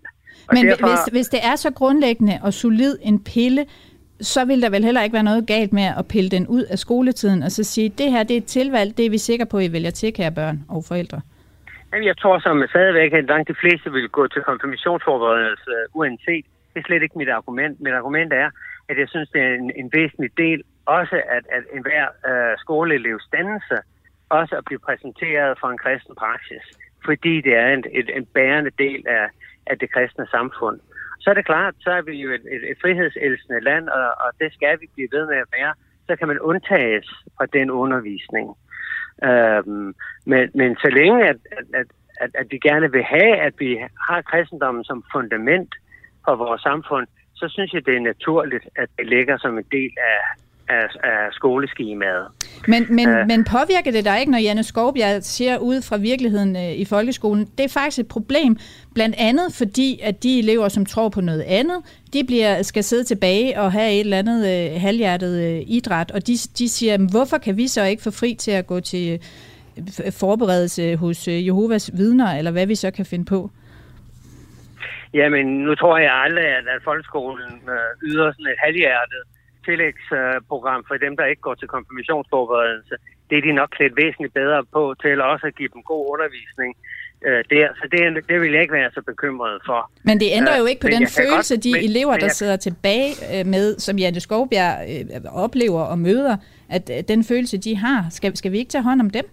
Og Men derfor... hvis, hvis det er så grundlæggende og solid en pille, så vil der vel heller ikke være noget galt med at pille den ud af skoletiden og så sige, det her det er et tilvalg, det er vi sikre på, at I vælger til, kære børn og forældre. Jamen, jeg tror som stadigvæk, at langt de fleste vil gå til konfirmationsforberedelse uanset. Det er slet ikke mit argument. Mit argument er, at jeg synes, det er en, en væsentlig del også, at, at enhver øh, skoleelevs dannelse også at blive præsenteret for en kristen praksis, fordi det er en, en, en bærende del af, af det kristne samfund. Så er det klart, så er vi jo et, et, et frihedselskende land, og, og det skal vi blive ved med at være. Så kan man undtages fra den undervisning. Øhm, men, men så længe, at, at, at, at vi gerne vil have, at vi har kristendommen som fundament for vores samfund, så synes jeg, det er naturligt, at det ligger som en del af, af, af skoleskemaet. Men, men, uh, men påvirker det dig ikke, når Janne Skovbjerg siger ud fra virkeligheden uh, i folkeskolen? Det er faktisk et problem, blandt andet fordi, at de elever, som tror på noget andet, de bliver, skal sidde tilbage og have et eller andet uh, halvhjertet uh, idræt, og de, de siger, hvorfor kan vi så ikke få fri til at gå til uh, forberedelse hos uh, Jehovas vidner, eller hvad vi så kan finde på? Jamen, nu tror jeg aldrig, at, at folkeskolen uh, yder sådan et halvhjertet tillægsprogram for dem, der ikke går til konfirmationsforberedelse. Det er de nok klædt væsentligt bedre på til også at give dem god undervisning øh, der. Så det, det vil jeg ikke være så bekymret for. Men det ændrer jo ikke på øh, den følelse, godt, de men, elever, der jeg, sidder tilbage øh, med, som Janne Skovbjerg øh, oplever og møder, at øh, den følelse, de har, skal, skal vi ikke tage hånd om dem?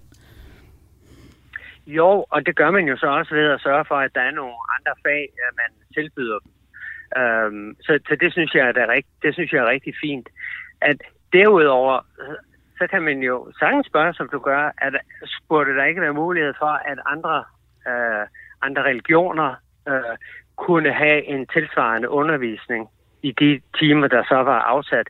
Jo, og det gør man jo så også ved at sørge for, at der er nogle andre fag, man tilbyder dem. Øhm, så, så det synes jeg er rigt, det synes jeg er rigtig fint. At derudover så kan man jo sagtens spørge, som du gør, at burde der ikke være mulighed for, at andre øh, andre religioner øh, kunne have en tilsvarende undervisning i de timer, der så var afsat.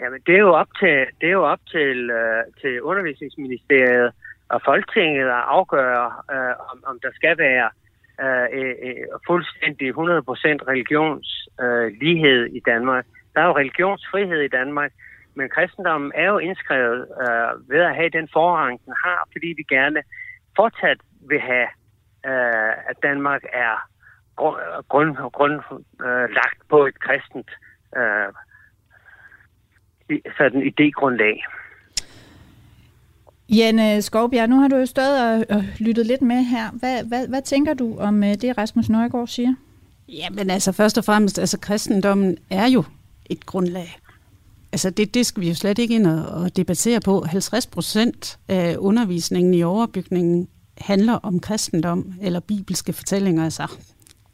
Jamen, det er jo op til, det er jo op til, øh, til undervisningsministeriet og Folketinget at afgøre, øh, om, om der skal være øh, Øh, øh, fuldstændig 100% religionslighed øh, i Danmark. Der er jo religionsfrihed i Danmark, men kristendommen er jo indskrevet øh, ved at have den forrang, den har, fordi vi gerne fortsat vil have, øh, at Danmark er grundlagt grund, grund, øh, lagt på et kristent øh, sådan idégrundlag. Janne Skovbjerg, nu har du jo stået og, og lyttet lidt med her. Hvad, hvad, hvad tænker du om øh, det, Rasmus Nøjegaard siger? Jamen altså først og fremmest, altså kristendommen er jo et grundlag. Altså det, det skal vi jo slet ikke ind og, og debattere på. 50 procent af undervisningen i overbygningen handler om kristendom eller bibelske fortællinger. Altså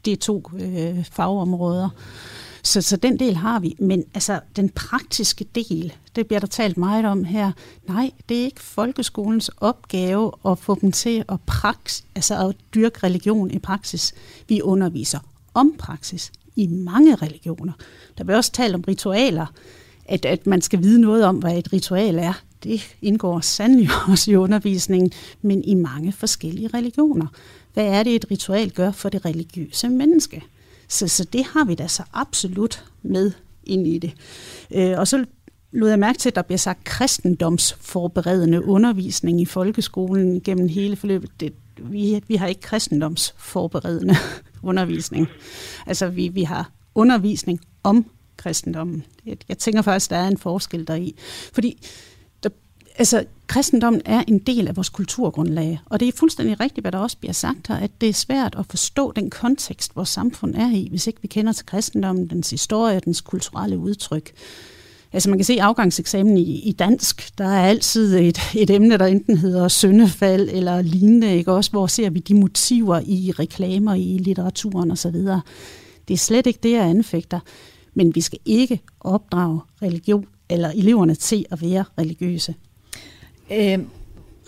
det er to øh, fagområder. Så, så den del har vi. Men altså, den praktiske del, det bliver der talt meget om her. Nej, det er ikke folkeskolens opgave at få dem til at, praks, altså at dyrke religion i praksis. Vi underviser om praksis i mange religioner. Der bliver også talt om ritualer, at, at man skal vide noget om, hvad et ritual er. Det indgår sandelig *laughs* også i undervisningen, men i mange forskellige religioner. Hvad er det, et ritual gør for det religiøse menneske? Så, så det har vi da så absolut med ind i det. Øh, og så lod jeg mærke til, at der bliver sagt kristendomsforberedende undervisning i folkeskolen gennem hele forløbet. Det, vi, vi har ikke kristendomsforberedende *laughs* undervisning. Altså vi, vi har undervisning om kristendommen. Jeg, jeg tænker faktisk, der er en forskel deri. Fordi altså, kristendommen er en del af vores kulturgrundlag, og det er fuldstændig rigtigt, hvad der også bliver sagt her, at det er svært at forstå den kontekst, vores samfund er i, hvis ikke vi kender til kristendommen, dens historie, dens kulturelle udtryk. Altså man kan se afgangseksamen i, i dansk, der er altid et, et emne, der enten hedder syndefald eller lignende, ikke? også hvor ser vi de motiver i reklamer, i litteraturen osv., Det er slet ikke det, jeg anfægter. Men vi skal ikke opdrage religion eller eleverne til at være religiøse. Øh,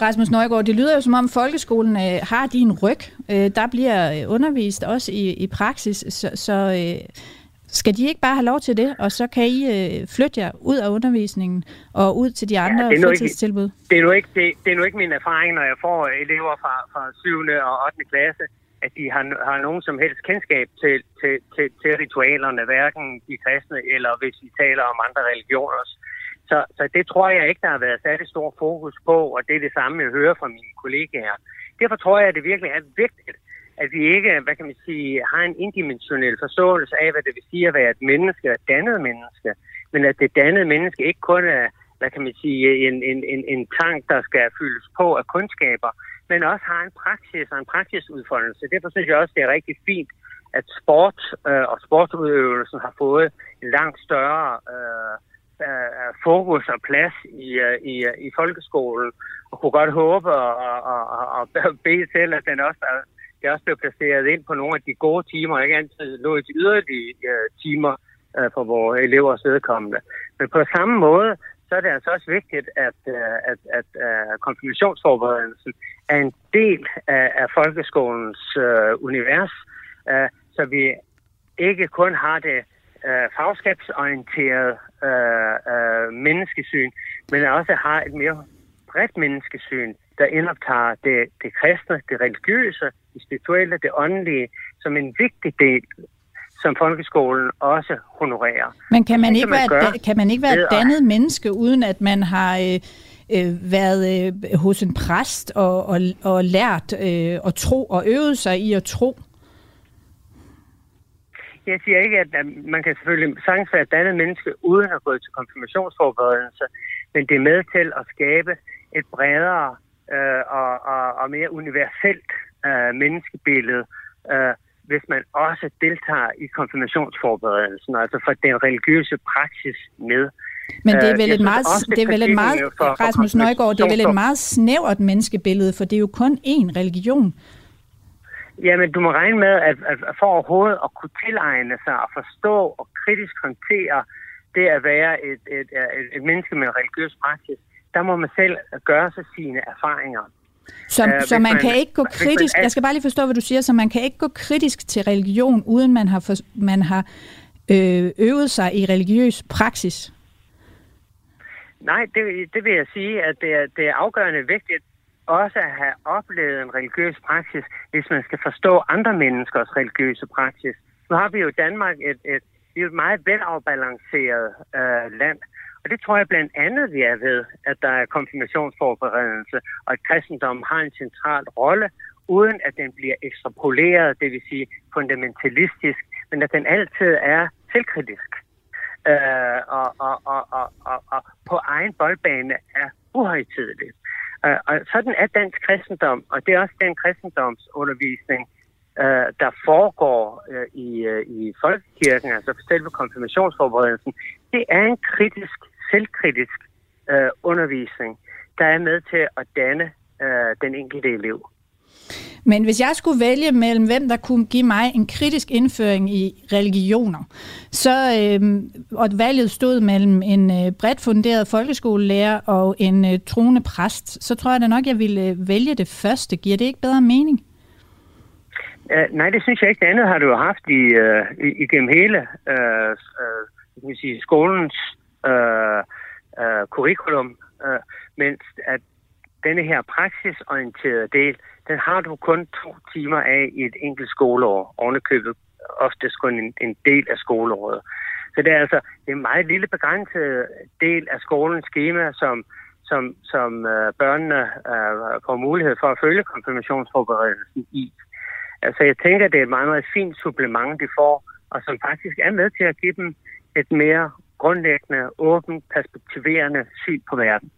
Rasmus Nøjgaard, det lyder jo som om folkeskolen øh, har din ryg. Øh, der bliver øh, undervist også i, i praksis, så, så øh, skal de ikke bare have lov til det, og så kan I øh, flytte jer ud af undervisningen og ud til de andre ja, det fritidstilbud? Ikke, det, er nu ikke, det, det er nu ikke min erfaring, når jeg får elever fra, fra 7. og 8. klasse, at de har, har nogen som helst kendskab til, til, til, til ritualerne, hverken de kristne eller hvis vi taler om andre religioner. Så, så det tror jeg ikke, der har været særlig stor fokus på, og det er det samme, jeg hører fra mine kollegaer. Derfor tror jeg, at det virkelig er vigtigt, at vi ikke, hvad kan man sige, har en indimensionel forståelse af, hvad det vil sige at være et menneske, et dannet menneske, men at det dannede menneske ikke kun er, hvad kan man sige, en, en, en, en tank, der skal fyldes på af kundskaber, men også har en praksis og en praksisudfoldelse. Derfor synes jeg også, det er rigtig fint, at sport øh, og sportsudøvelsen har fået en langt større øh, Øh, øh, fokus og plads i, øh, i, øh, i folkeskolen, og kunne godt håbe og, og, og, og *laughs* bede til, at den også er, det også blev placeret ind på nogle af de gode timer, ikke altid lå i de yderlige øh, timer øh, for vores elevers vedkommende. Men på samme måde, så er det altså også vigtigt, at, øh, at, at øh, konfirmationsforberedelsen er en del af, af folkeskolens øh, univers, øh, så vi ikke kun har det uh, fagskabsorienterede uh, uh, menneskesyn, men også har et mere bredt menneskesyn, der indoptager det, det kristne, det religiøse, det spirituelle, det åndelige, som en vigtig del som folkeskolen også honorerer. Men kan man, ikke, man være, kan man ikke være et dannet menneske, uden at man har øh, øh, været øh, hos en præst og, og, og lært øh, at tro og øvet sig i at tro? Jeg siger ikke, at man kan selvfølgelig sagtens være et dannet menneske, uden at gå til konfirmationsforberedelse, men det er med til at skabe et bredere øh, og, og, og mere universelt øh, menneskebillede, øh, hvis man også deltager i konfirmationsforberedelsen, altså for den religiøse praksis med. Men det er øh, vel et meget, det er vel et meget for, Rasmus Nøjgaard, det er vel et meget snævert menneskebillede, for det er jo kun én religion. Jamen, du må regne med, at, at for overhovedet at kunne tilegne sig og forstå og kritisk håndtere det at være et, et, et, et menneske med en religiøs praksis, der må man selv gøre sig sine erfaringer. Så, uh, så man, man kan ikke gå kritisk, man, jeg skal bare lige forstå, hvad du siger, så man kan ikke gå kritisk til religion, uden man har, for, man har øh, øvet sig i religiøs praksis? Nej, det, det vil jeg sige, at det er, det er afgørende vigtigt også at have oplevet en religiøs praksis, hvis man skal forstå andre menneskers religiøse praksis. Nu har vi jo Danmark et, et, et meget velafbalanceret øh, land, og det tror jeg blandt andet, vi er ved, at der er konfirmationsforberedelse, og at kristendommen har en central rolle, uden at den bliver ekstrapoleret, det vil sige fundamentalistisk, men at den altid er selvkritisk. Øh, og, og, og, og, og, og på egen boldbane er uhøjtidelig. Øh, og sådan er dansk kristendom, og det er også den kristendomsundervisning, øh, der foregår øh, i, øh, i folkekirken, altså selve konfirmationsforberedelsen, det er en kritisk selvkritisk øh, undervisning, der er med til at danne øh, den enkelte elev. Men hvis jeg skulle vælge mellem, hvem der kunne give mig en kritisk indføring i religioner, så øh, og valget stod mellem en øh, bredt funderet folkeskolelærer og en øh, troende præst, så tror jeg da nok, jeg ville øh, vælge det første. Giver det ikke bedre mening? Uh, nej, det synes jeg ikke. Det andet har du jo haft i, uh, igennem hele uh, uh, sige, skolens uh, uh, curriculum, Uh, mens at denne her praksisorienterede del, den har du kun to timer af i et enkelt skoleår, ovenikøbet oftest kun en, en del af skoleåret. Så det er altså en meget lille begrænset del af skolens schema, som, som, som øh, børnene øh, får mulighed for at følge konfirmationsforberedelsen i. Altså jeg tænker, det er et meget, meget fint supplement, de får, og som faktisk er med til at give dem et mere grundlæggende, åbent, perspektiverende syn på verden.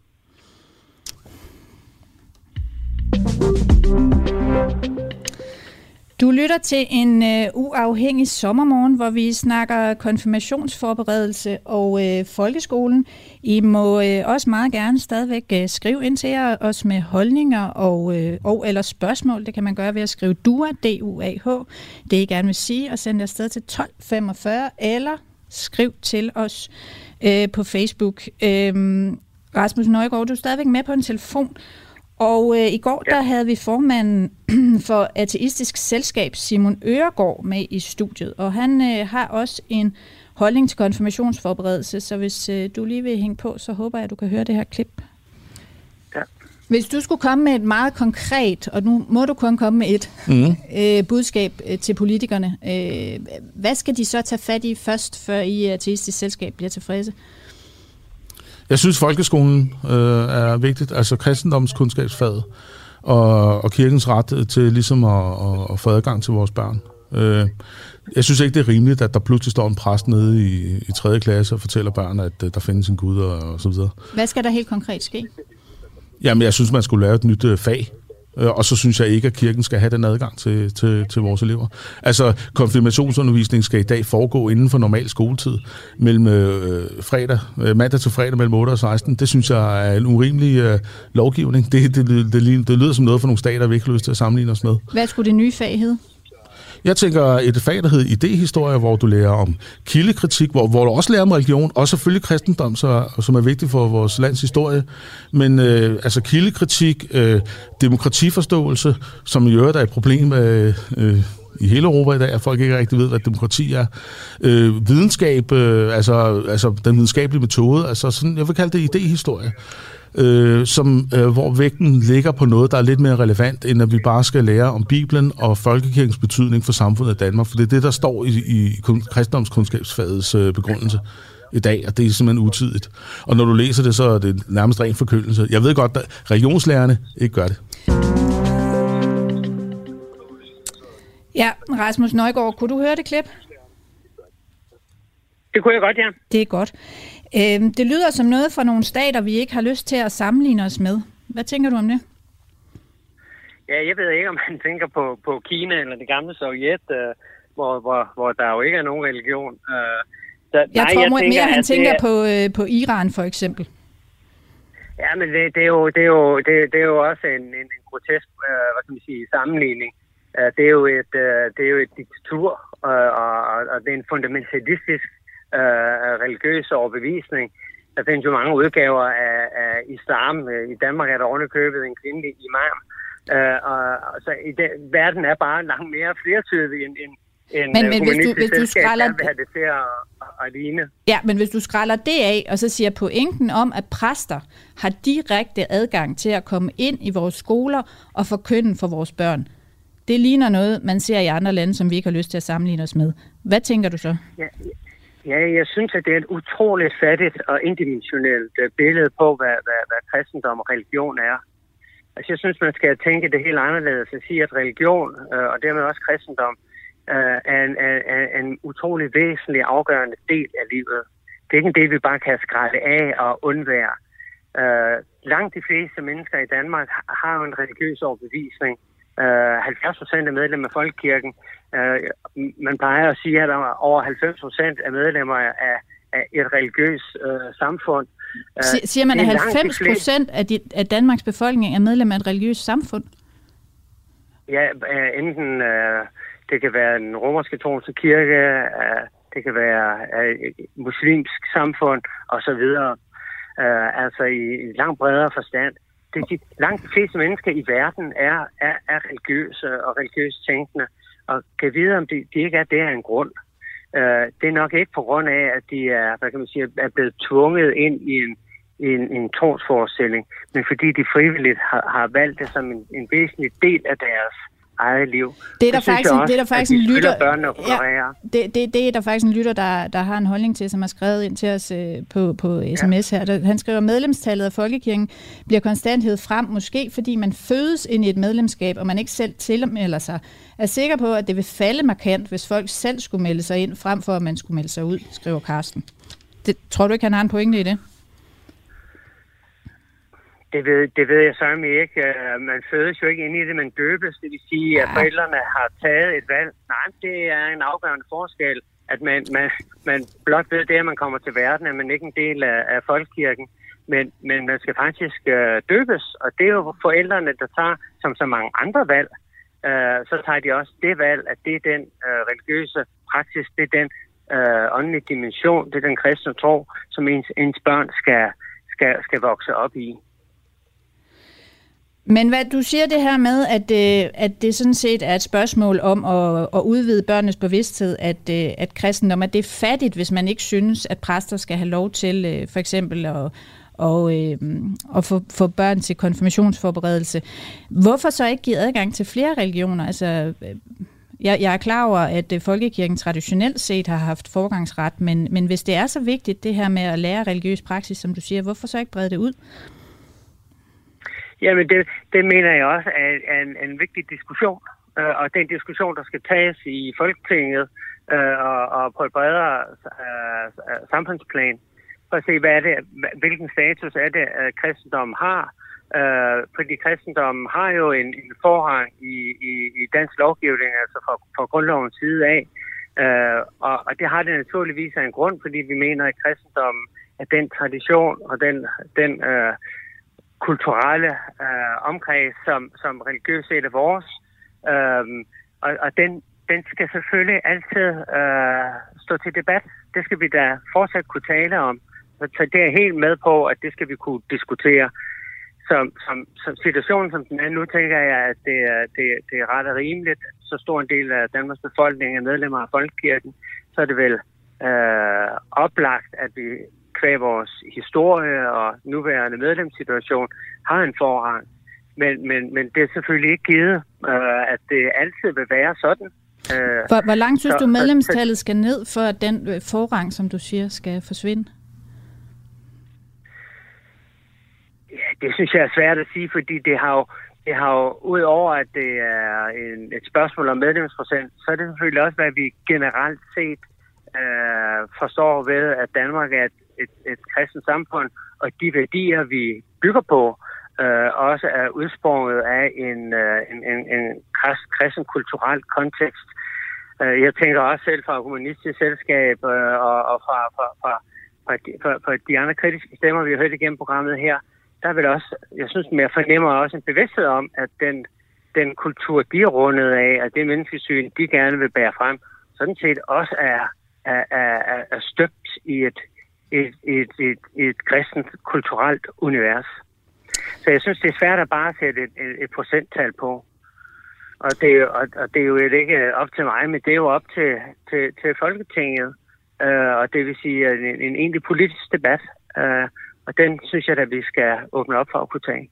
Du lytter til en øh, uafhængig sommermorgen, hvor vi snakker konfirmationsforberedelse og øh, folkeskolen. I må øh, også meget gerne stadigvæk øh, skrive ind til os med holdninger og, øh, og eller spørgsmål. Det kan man gøre ved at skrive DUA, D-U-A-H, det I gerne vil sige, og sende afsted til 1245, eller skriv til os øh, på Facebook. Øh, Rasmus Nøjgaard, du er stadigvæk med på en telefon, og øh, i går ja. der havde vi formanden *clears throat* for Ateistisk Selskab, Simon Øregård, med i studiet. Og han øh, har også en holdning til konfirmationsforberedelse, så hvis øh, du lige vil hænge på, så håber jeg, at du kan høre det her klip. Ja. Hvis du skulle komme med et meget konkret, og nu må du kun komme med et mm. *laughs* øh, budskab øh, til politikerne, øh, hvad skal de så tage fat i først, før I Ateistisk Selskab bliver tilfredse? Jeg synes, folkeskolen øh, er vigtigt, altså kristendomskundskabsfaget og, og kirkens ret til ligesom at, at, at få adgang til vores børn. Øh, jeg synes ikke, det er rimeligt, at der pludselig står en præst nede i, i 3. klasse og fortæller børn, at uh, der findes en Gud og, og så videre. Hvad skal der helt konkret ske? Jamen, jeg synes, man skulle lave et nyt uh, fag, Øh, Øh, og så synes jeg ikke, at kirken skal have den adgang til, til, til vores elever. Altså, konfirmationsundervisning skal i dag foregå inden for normal skoletid, mellem øh, fredag, øh, mandag til fredag mellem 8 og 16. Det synes jeg er en urimelig øh, lovgivning. Det, det, det, det, det lyder som noget for nogle stater, vi ikke har lyst til at sammenligne os med. Hvad skulle det nye fag hedde? Jeg tænker et fag, der hedder idehistorie, hvor du lærer om kildekritik, hvor, hvor du også lærer om religion, og selvfølgelig kristendom, så, som er vigtigt for vores lands historie. Men øh, altså kildekritik, øh, demokratiforståelse, som i øvrigt er et problem øh, øh, i hele Europa i dag, at folk ikke rigtig ved, hvad demokrati er. Øh, videnskab, øh, altså, altså den videnskabelige metode, altså sådan, jeg vil kalde det idehistorie øh, som, øh, hvor vægten ligger på noget, der er lidt mere relevant, end at vi bare skal lære om Bibelen og folkekirkens betydning for samfundet i Danmark. For det er det, der står i, i kristendomskundskabsfagets øh, begrundelse i dag, og det er simpelthen utidigt. Og når du læser det, så er det nærmest ren forkyndelse. Jeg ved godt, at regionslærerne ikke gør det. Ja, Rasmus Nøjgaard, kunne du høre det klip? Det kunne jeg godt, ja. Det er godt. Øhm, det lyder som noget fra nogle stater, vi ikke har lyst til at sammenligne os med. Hvad tænker du om det? Ja, jeg ved ikke, om man *laughs* tænker på, på Kina eller det gamle Sovjet, øh, hvor, hvor, hvor der jo ikke er nogen religion. Øh, så, jeg nej, tror jeg tænker, mere, han tænker det, på, øh, på Iran for eksempel. Ja, men det, det, er, jo, det, er, jo, det, det er jo også en, en, en grotesk øh, hvad kan man sige, sammenligning. Uh, det, er jo et, det er jo et diktatur, uh, og, og det er en fundamentalistisk øh, religiøs overbevisning. Der findes jo mange udgaver af, af islam. I Danmark er der underkøbet en kvindelig imam. Øh, og, så i den, verden er bare langt mere flertydig end, end en men, men hvis du, hvis du skræller... vil have det til at, at ligne. Ja, men hvis du skræller det af, og så siger pointen om, at præster har direkte adgang til at komme ind i vores skoler og forkynde for vores børn, det ligner noget, man ser i andre lande, som vi ikke har lyst til at sammenligne os med. Hvad tænker du så? Ja, Ja, jeg synes, at det er et utroligt fattigt og indimensionelt øh, billede på, hvad, hvad, hvad kristendom og religion er. Altså, jeg synes, man skal tænke det helt anderledes og sige, at religion øh, og dermed også kristendom øh, er, en, er, er en utrolig væsentlig afgørende del af livet. Det er ikke en del, vi bare kan skrælle af og undvære. Øh, langt de fleste mennesker i Danmark har jo en religiøs overbevisning. Øh, 70 procent er medlem af Folkekirken. Øh, man plejer at sige, at over 90 procent er medlemmer af, af et religiøst øh, samfund. Øh, siger man, at 90 procent af, af Danmarks befolkning er medlem af et religiøst samfund? Ja, øh, enten øh, det kan være en romerske katolske kirke, øh, det kan være øh, muslimsk samfund osv. Øh, altså i, i langt bredere forstand. Det, de, langt fleste mennesker i verden er, er, er religiøse og religiøst tænkende og kan vide, om de, de ikke er der af en grund. Uh, det er nok ikke på grund af, at de er, hvad kan man sige, er blevet tvunget ind i en, i en, en trosforestilling, men fordi de frivilligt har, har valgt det som en, en væsentlig del af deres eget liv. Det er der faktisk, også, det er der faktisk en lytter, ja, det, det, det er der faktisk en lytter, der, der har en holdning til, som har skrevet ind til os øh, på, på sms her. Der, han skriver, medlemstallet af Folkekirken bliver konstant hed frem, måske fordi man fødes ind i et medlemskab, og man ikke selv tilmelder sig. Er sikker på, at det vil falde markant, hvis folk selv skulle melde sig ind, frem for at man skulle melde sig ud, skriver Karsten. Det, tror du ikke, han har en pointe i det? Det ved, det ved jeg så ikke. Øh, man fødes jo ikke ind i det, man døbes. Det vil sige, at forældrene har taget et valg. Nej, det er en afgørende forskel, at man, man, man blot ved det, at man kommer til verden, at man ikke er en del af, af folkekirken. Men, men man skal faktisk øh, døbes, og det er jo forældrene, der tager, som så mange andre valg, øh, så tager de også det valg, at det er den øh, religiøse praksis, det er den øh, åndelige dimension, det er den kristne tro, som ens, ens børn skal, skal, skal vokse op i. Men hvad du siger det her med, at, øh, at det sådan set er et spørgsmål om at, at udvide børnenes bevidsthed, at, øh, at kristendom, at det er fattigt, hvis man ikke synes, at præster skal have lov til øh, for eksempel at, og, øh, og få, få børn til konfirmationsforberedelse. Hvorfor så ikke give adgang til flere religioner? Altså, øh, jeg, jeg er klar over, at øh, folkekirken traditionelt set har haft forgangsret, men, men hvis det er så vigtigt, det her med at lære religiøs praksis, som du siger, hvorfor så ikke brede det ud? Jamen, det, det mener jeg også er, er en, en vigtig diskussion. Øh, og den diskussion, der skal tages i Folketinget øh, og, og på et bredere øh, samfundsplan, for at se, hvad er det, hvilken status er det, at kristendommen har. Øh, fordi kristendommen har jo en, en forrang i, i, i dansk lovgivning, altså fra, fra grundlovens side af. Øh, og, og det har det naturligvis af en grund, fordi vi mener, at kristendommen er den tradition og den, den øh, kulturelle øh, omkreds, som, som religiøsitet er vores. Øh, og og den, den skal selvfølgelig altid øh, stå til debat. Det skal vi da fortsat kunne tale om. Så det er helt med på, at det skal vi kunne diskutere. Som, som, som situationen som den er nu, tænker jeg, at det er, det, det er ret og rimeligt. Så stor en del af Danmarks befolkning er medlemmer af Folkekirken, så er det vel øh, oplagt, at vi kvæg vores historie og nuværende medlemssituation har en forrang. Men, men, men det er selvfølgelig ikke givet, øh, at det altid vil være sådan. Øh, hvor, hvor langt synes så, du medlemstallet skal ned, for at den øh, forrang, som du siger, skal forsvinde? det synes jeg er svært at sige, fordi det har jo, det har jo udover at det er en, et spørgsmål om medlemsprocent, så er det selvfølgelig også, hvad vi generelt set øh, forstår ved, at Danmark er et, et, et kristent samfund, og de værdier, vi bygger på, øh, også er udsprunget af en, øh, en, en, en kristen kulturel kontekst. Øh, jeg tænker også selv fra Humanistisk Selskab øh, og, og fra, fra, fra, fra, fra, fra de andre kritiske stemmer, vi har hørt igennem programmet her, der vil også, jeg synes, jeg fornemmer også en bevidsthed om, at den, den kultur, de er rundet af, at det menneskesyn, de gerne vil bære frem, sådan set også er, er, er, er støbt i et, et, et, et, et kristent kulturelt univers. Så jeg synes, det er svært at bare sætte et, et, et procenttal på. Og det, og, og det er jo ikke op til mig, men det er jo op til, til, til Folketinget. Øh, og det vil sige en, en egentlig politisk debat. Øh, og den synes jeg, at vi skal åbne op for at kunne tage.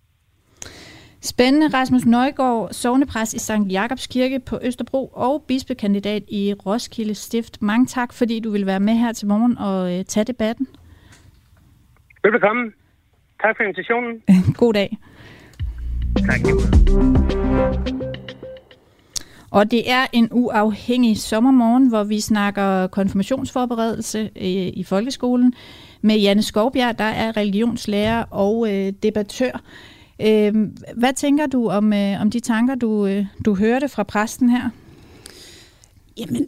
Spændende. Rasmus Nøjgaard, sovnepræst i Sankt Jakobs Kirke på Østerbro og bispekandidat i Roskilde Stift. Mange tak, fordi du vil være med her til morgen og øh, tage debatten. Velbekomme. Tak for invitationen. *laughs* God dag. Tak. Og det er en uafhængig sommermorgen, hvor vi snakker konfirmationsforberedelse øh, i folkeskolen med Janne Skovbjerg, der er religionslærer og øh, debattør. Øh, hvad tænker du om, øh, om de tanker, du, øh, du hørte fra præsten her? Jamen,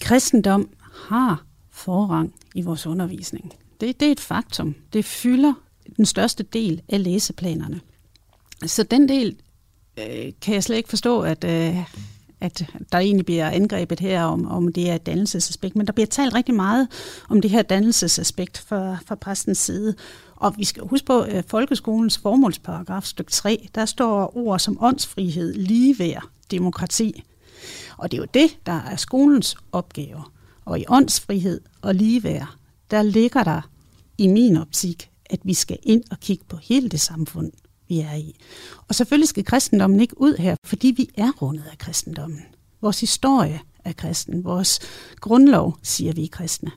kristendom har forrang i vores undervisning. Det, det er et faktum. Det fylder den største del af læseplanerne. Så den del øh, kan jeg slet ikke forstå, at, øh, at der egentlig bliver angrebet her om, om det er et dannelsesaspekt. Men der bliver talt rigtig meget om det her dannelsesaspekt fra, fra præstens side. Og vi skal huske på, øh, folkeskolens formålsparagraf, stykke 3, der står ord som åndsfrihed, ligeværd, demokrati. Og det er jo det, der er skolens opgave. Og i åndsfrihed og ligeværd, der ligger der i min optik, at vi skal ind og kigge på hele det samfund, vi er i. Og selvfølgelig skal kristendommen ikke ud her, fordi vi er rundet af kristendommen. Vores historie er kristen. Vores grundlov siger, vi er kristne.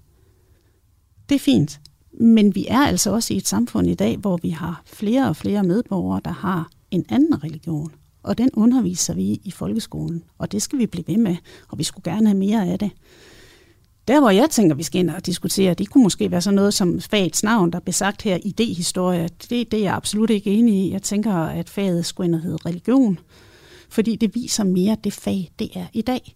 Det er fint. Men vi er altså også i et samfund i dag, hvor vi har flere og flere medborgere, der har en anden religion. Og den underviser vi i folkeskolen, og det skal vi blive ved med, og vi skulle gerne have mere af det. Der, hvor jeg tænker, vi skal ind og diskutere, det kunne måske være sådan noget som fagets navn, der blev besagt her, idehistorie. Det, det er jeg absolut ikke enig i. Jeg tænker, at faget skulle ind og hedde religion, fordi det viser mere det fag, det er i dag.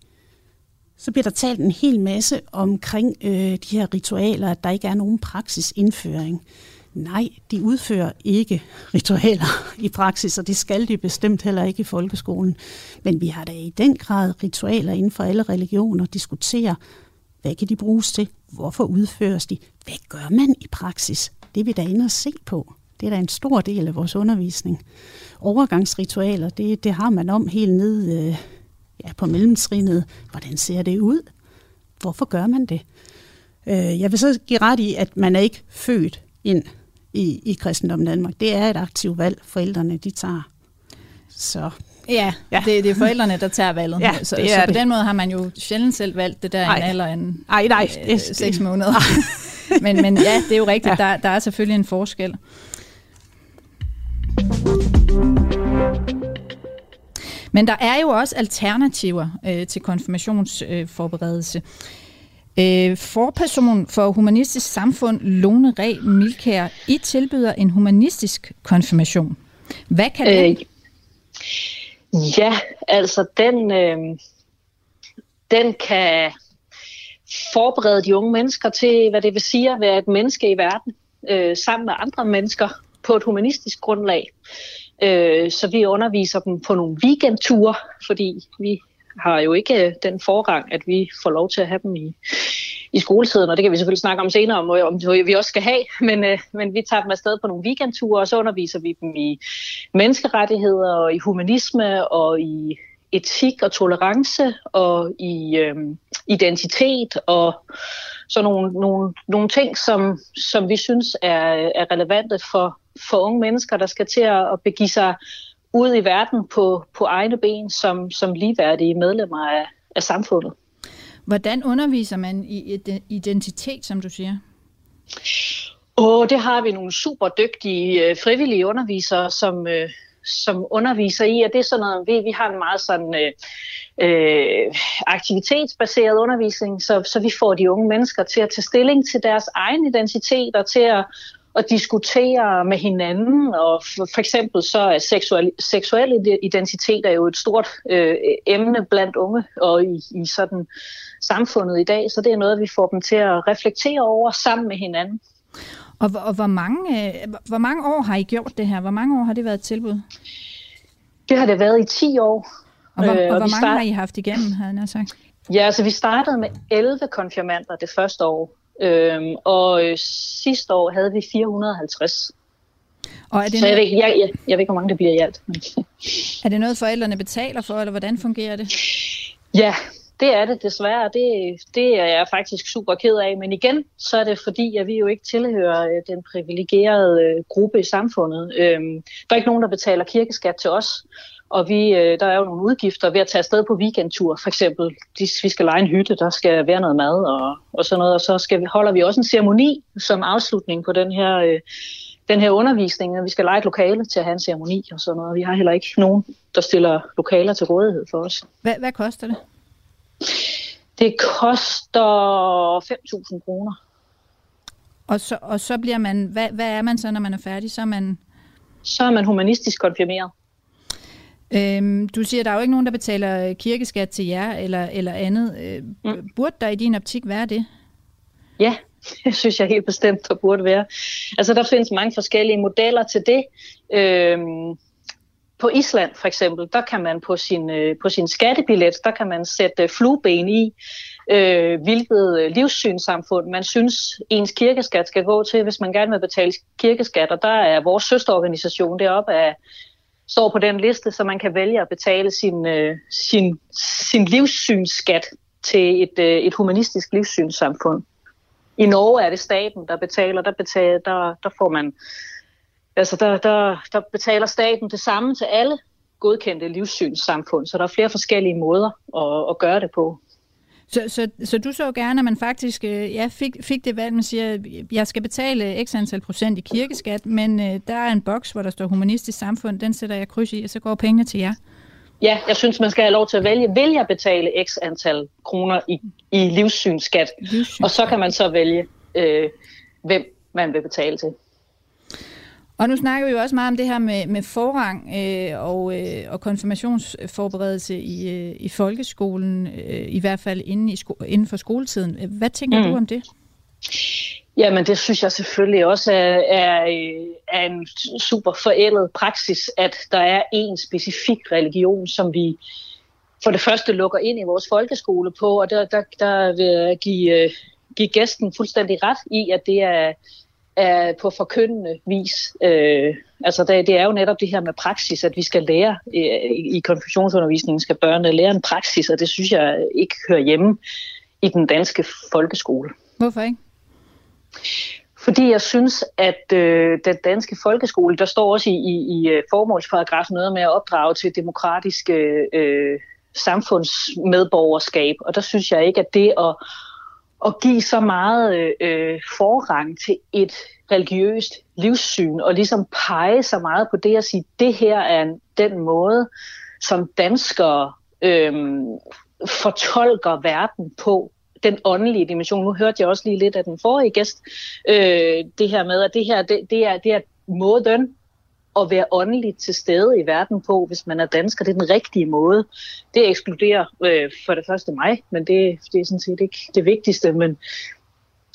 Så bliver der talt en hel masse omkring øh, de her ritualer, at der ikke er nogen praksisindføring. Nej, de udfører ikke *laughs* ritualer i praksis, og det skal de bestemt heller ikke i folkeskolen. Men vi har da i den grad ritualer inden for alle religioner, diskuterer, hvad kan de bruges til, hvorfor udføres de, hvad gør man i praksis. Det er vi da inde og se på. Det er da en stor del af vores undervisning. Overgangsritualer, det, det har man om helt ned øh, ja, på mellemtrinet. Hvordan ser det ud? Hvorfor gør man det? Øh, jeg vil så give ret i, at man er ikke født ind i, i kristendommen Danmark. Det er et aktivt valg, forældrene de tager. Så Ja, ja. Det, det er forældrene, der tager valget. Ja, så, så på det. den måde har man jo sjældent selv valgt det der i en alder af en, Ej, nej, øh, seks *laughs* måneder. men, men ja, det er jo rigtigt. Ja. Der, der er selvfølgelig en forskel. Men der er jo også alternativer øh, til konfirmationsforberedelse. Øh, forperson for Humanistisk Samfund, Lone Re Milkær, I tilbyder en humanistisk konfirmation. Hvad kan det? Øh, ja, altså den, øh, den kan forberede de unge mennesker til, hvad det vil sige at være et menneske i verden, øh, sammen med andre mennesker på et humanistisk grundlag. Øh, så vi underviser dem på nogle weekendture, fordi vi har jo ikke øh, den forrang, at vi får lov til at have dem i, i skoletiden, og det kan vi selvfølgelig snakke om senere, om, øh, om øh, vi også skal have, *laughs* men, øh, men vi tager dem afsted på nogle weekendture, og så underviser vi dem i menneskerettigheder, og i humanisme, og i etik og tolerance, og i øh, identitet, og så nogle, nogle, nogle ting, som, som vi synes er, er relevante for, for unge mennesker, der skal til at begive sig ud i verden på, på egne ben som, som ligeværdige medlemmer af, af samfundet. Hvordan underviser man i identitet, som du siger? Og det har vi nogle super dygtige øh, frivillige undervisere, som, øh, som underviser i, og det er sådan noget, vi, vi har en meget sådan øh, øh, aktivitetsbaseret undervisning, så, så vi får de unge mennesker til at tage stilling til deres egen identitet og til at at diskutere med hinanden, og for, for eksempel så er seksuel, seksuel identitet er jo et stort øh, emne blandt unge og i, i sådan samfundet i dag, så det er noget, vi får dem til at reflektere over sammen med hinanden. Og, og hvor, mange, øh, hvor mange år har I gjort det her? Hvor mange år har det været et tilbud? Det har det været i 10 år. Og hvor, øh, og hvor mange start... har I haft igennem, havde jeg sagt? Ja, altså vi startede med 11 konfirmander det første år, Øhm, og øh, sidste år havde vi 450. Og er det så jeg, ved, jeg, jeg, jeg ved ikke, hvor mange det bliver i alt. er det noget, forældrene betaler for, eller hvordan fungerer det? Ja, det er det desværre. Det, det er jeg faktisk super ked af. Men igen, så er det fordi, at vi jo ikke tilhører øh, den privilegerede øh, gruppe i samfundet. Øhm, der er ikke nogen, der betaler kirkeskat til os. Og vi, øh, der er jo nogle udgifter ved at tage afsted på weekendtur, for eksempel. Hvis vi skal lege en hytte, der skal være noget mad og, og sådan noget. Og så skal vi, holder vi også en ceremoni som afslutning på den her, øh, den her undervisning. Vi skal lege et lokale til at have en ceremoni og sådan noget. Vi har heller ikke nogen, der stiller lokaler til rådighed for os. Hvad, hvad koster det? Det koster 5.000 kroner. Og så, og så bliver man, hvad, hvad er man så, når man er færdig? Så er man... Så er man humanistisk konfirmeret. Øhm, du siger, at der er jo ikke nogen, der betaler kirkeskat til jer eller, eller andet. Øh, mm. Burde der i din optik være det? Ja, *laughs* det synes jeg helt bestemt, der burde være. Altså, der findes mange forskellige modeller til det. Øhm, på Island for eksempel, der kan man på sin, øh, på sin skattebillet, der kan man sætte flueben i, øh, hvilket livssynssamfund man synes, ens kirkeskat skal gå til, hvis man gerne vil betale kirkeskat. Og der er vores søsterorganisation deroppe af står på den liste, så man kan vælge at betale sin, øh, sin, sin livssynsskat til et, øh, et humanistisk livssynssamfund. I Norge er det staten, der betaler. Der, betaler, der, der får man altså der, der, der betaler staten det samme til alle godkendte livssynssamfund, så der er flere forskellige måder at, at gøre det på. Så, så, så du så gerne, at man faktisk øh, ja, fik, fik det valg, man siger, jeg skal betale x antal procent i kirkeskat, men øh, der er en boks, hvor der står humanistisk samfund, den sætter jeg kryds i, og så går pengene til jer. ja, jeg synes, man skal have lov til at vælge. Vil jeg betale x antal kroner i, i livssynsskat? Livssyn. Og så kan man så vælge, øh, hvem man vil betale til. Og nu snakker vi jo også meget om det her med, med forrang øh, og, øh, og konfirmationsforberedelse i, øh, i folkeskolen, øh, i hvert fald inden, i sko- inden for skoletiden. Hvad tænker mm. du om det? Jamen, det synes jeg selvfølgelig også er, er, er en super forældet praksis, at der er en specifik religion, som vi for det første lukker ind i vores folkeskole på, og der, der, der vil jeg give, give gæsten fuldstændig ret i, at det er, er på forkyndende vis. Øh, altså det, det er jo netop det her med praksis, at vi skal lære i, i konfessionsundervisningen, skal børnene lære en praksis, og det synes jeg ikke hører hjemme i den danske folkeskole. Hvorfor ikke? Fordi jeg synes, at øh, den danske folkeskole, der står også i, i, i øh, formålsparagrafen noget med at opdrage til demokratisk øh, samfundsmedborgerskab, og der synes jeg ikke, at det at, at give så meget øh, øh, forrang til et religiøst livssyn, og ligesom pege så meget på det at sige, det her er den måde, som danskere øh, fortolker verden på, den åndelige dimension. Nu hørte jeg også lige lidt af den forrige gæst, øh, det her med, at det her det, det er, det er måden at være åndeligt til stede i verden på, hvis man er dansker. Det er den rigtige måde. Det ekskluderer øh, for det første mig, men det, det er sådan set ikke det vigtigste. Men,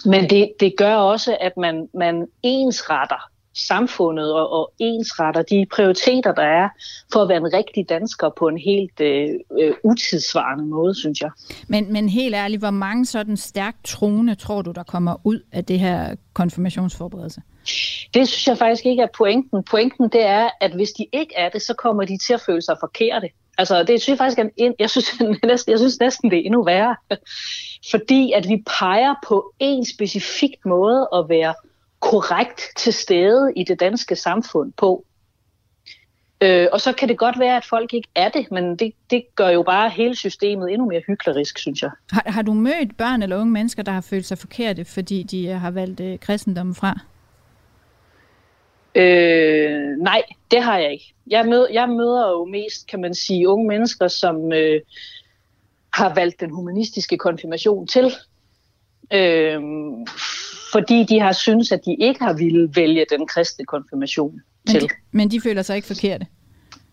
men det, det gør også, at man, man ensretter samfundet og, og ensretter de prioriteter, der er for at være en rigtig dansker på en helt øh, øh, utidsvarende måde, synes jeg. Men, men helt ærligt, hvor mange sådan stærkt troende tror du, der kommer ud af det her konfirmationsforberedelse? Det synes jeg faktisk ikke er pointen. Pointen det er, at hvis de ikke er det, så kommer de til at føle sig forkerte. Altså, det synes jeg faktisk en, jeg synes, *laughs* næsten, jeg synes næsten, det er endnu værre. Fordi at vi peger på en specifik måde at være korrekt til stede i det danske samfund på. Øh, og så kan det godt være, at folk ikke er det, men det, det gør jo bare hele systemet endnu mere hyklerisk, synes jeg. Har, har du mødt børn eller unge mennesker, der har følt sig forkerte, fordi de har valgt øh, kristendommen fra? Øh, nej, det har jeg ikke. Jeg møder, jeg møder jo mest, kan man sige, unge mennesker, som øh, har valgt den humanistiske konfirmation til. Øh, fordi de har synes, at de ikke har ville vælge den kristne konfirmation men til. De, men de føler sig ikke forkerte?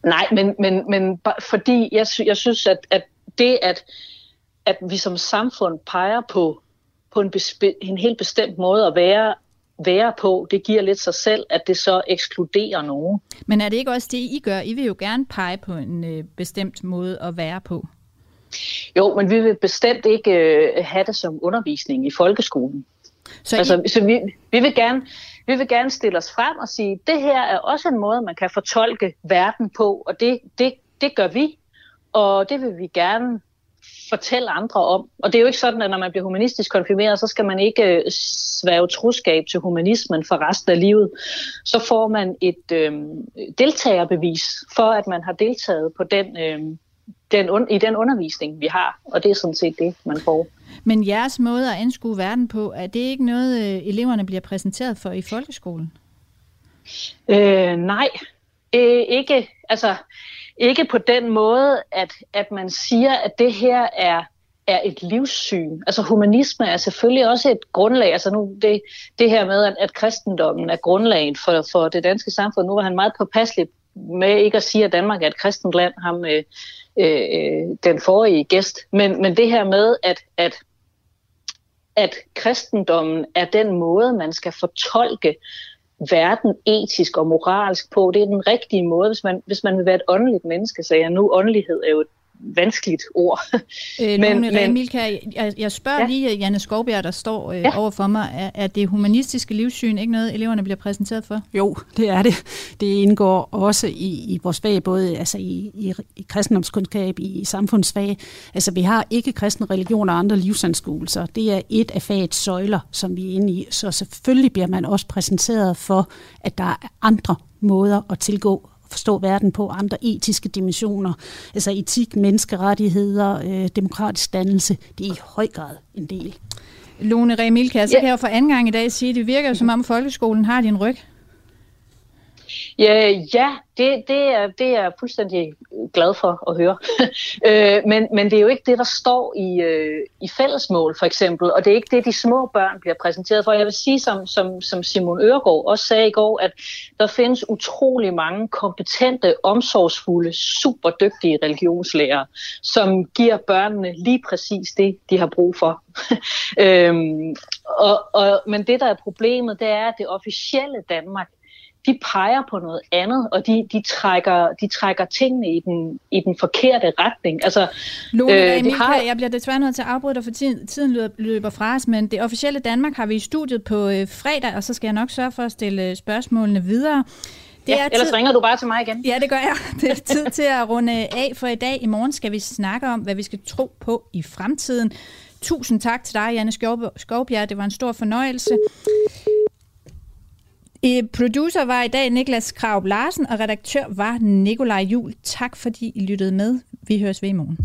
Nej, men, men, men fordi jeg, jeg synes, at, at det, at, at vi som samfund peger på, på en, bespe, en helt bestemt måde at være, være på, det giver lidt sig selv, at det så ekskluderer nogen. Men er det ikke også det, I gør? I vil jo gerne pege på en øh, bestemt måde at være på. Jo, men vi vil bestemt ikke øh, have det som undervisning i folkeskolen. Så, altså, I... så vi, vi, vil gerne, vi vil gerne stille os frem og sige, det her er også en måde, man kan fortolke verden på, og det, det, det gør vi, og det vil vi gerne fortælle andre om. Og det er jo ikke sådan, at når man bliver humanistisk konfirmeret, så skal man ikke øh, svæve troskab til humanismen for resten af livet. Så får man et øh, deltagerbevis for, at man har deltaget på den, øh, den, i den undervisning, vi har. Og det er sådan set det, man får. Men jeres måde at anskue verden på, er det ikke noget, øh, eleverne bliver præsenteret for i folkeskolen? Øh, nej, øh, ikke. Altså, ikke på den måde, at, at man siger, at det her er er et livssyn. Altså humanisme er selvfølgelig også et grundlag. Altså nu det, det her med, at, at kristendommen er grundlaget for, for det danske samfund. Nu var han meget påpasselig med ikke at sige, at Danmark er et kristent land, ham øh, øh, den forrige gæst. Men, men det her med, at, at at kristendommen er den måde, man skal fortolke verden etisk og moralsk på. Det er den rigtige måde, hvis man, hvis man vil være et åndeligt menneske, så jeg nu åndelighed er jo et vanskeligt ord. *laughs* Øh, men, men, Milka, jeg, jeg spørger ja. lige Janne Skovbjerg, der står øh, ja. over for mig. Er, er det humanistiske livssyn ikke noget, eleverne bliver præsenteret for? Jo, det er det. Det indgår også i, i vores fag, både altså i, i, i kristendomskundskab, i, i samfundsfag. Altså vi har ikke kristen religion og andre livsanskuelser. Det er et af fagets søjler, som vi er inde i. Så selvfølgelig bliver man også præsenteret for, at der er andre måder at tilgå forstå verden på, andre etiske dimensioner, altså etik, menneskerettigheder, øh, demokratisk dannelse, det er i høj grad en del. Lone Remilka, så ja. kan jeg jo for anden gang i dag sige, at det virker jo som om folkeskolen har din ryg. Ja, ja det, det, er, det er jeg fuldstændig glad for at høre. *laughs* øh, men, men det er jo ikke det, der står i, øh, i fællesmål, for eksempel. Og det er ikke det, de små børn bliver præsenteret for. Jeg vil sige, som, som, som Simon Øregård også sagde i går, at der findes utrolig mange kompetente, omsorgsfulde, super dygtige religionslærere, som giver børnene lige præcis det, de har brug for. *laughs* øhm, og, og, men det, der er problemet, det er, at det officielle Danmark de peger på noget andet, og de, de, trækker, de trækker tingene i den, i den forkerte retning. Altså, Lone, øh, Emil, har... jeg bliver desværre nødt til at afbryde dig, for tiden, tiden løber, fra os, men det officielle Danmark har vi i studiet på øh, fredag, og så skal jeg nok sørge for at stille øh, spørgsmålene videre. Det ja, er ellers ringer du bare til mig igen. Ja, det gør jeg. Det er *laughs* tid til at runde af for i dag. I morgen skal vi snakke om, hvad vi skal tro på i fremtiden. Tusind tak til dig, Janne Skovbjerg. Det var en stor fornøjelse. Producer var i dag Niklas Krav Larsen, og redaktør var Nikolaj Jul. Tak fordi I lyttede med. Vi høres ved i morgen.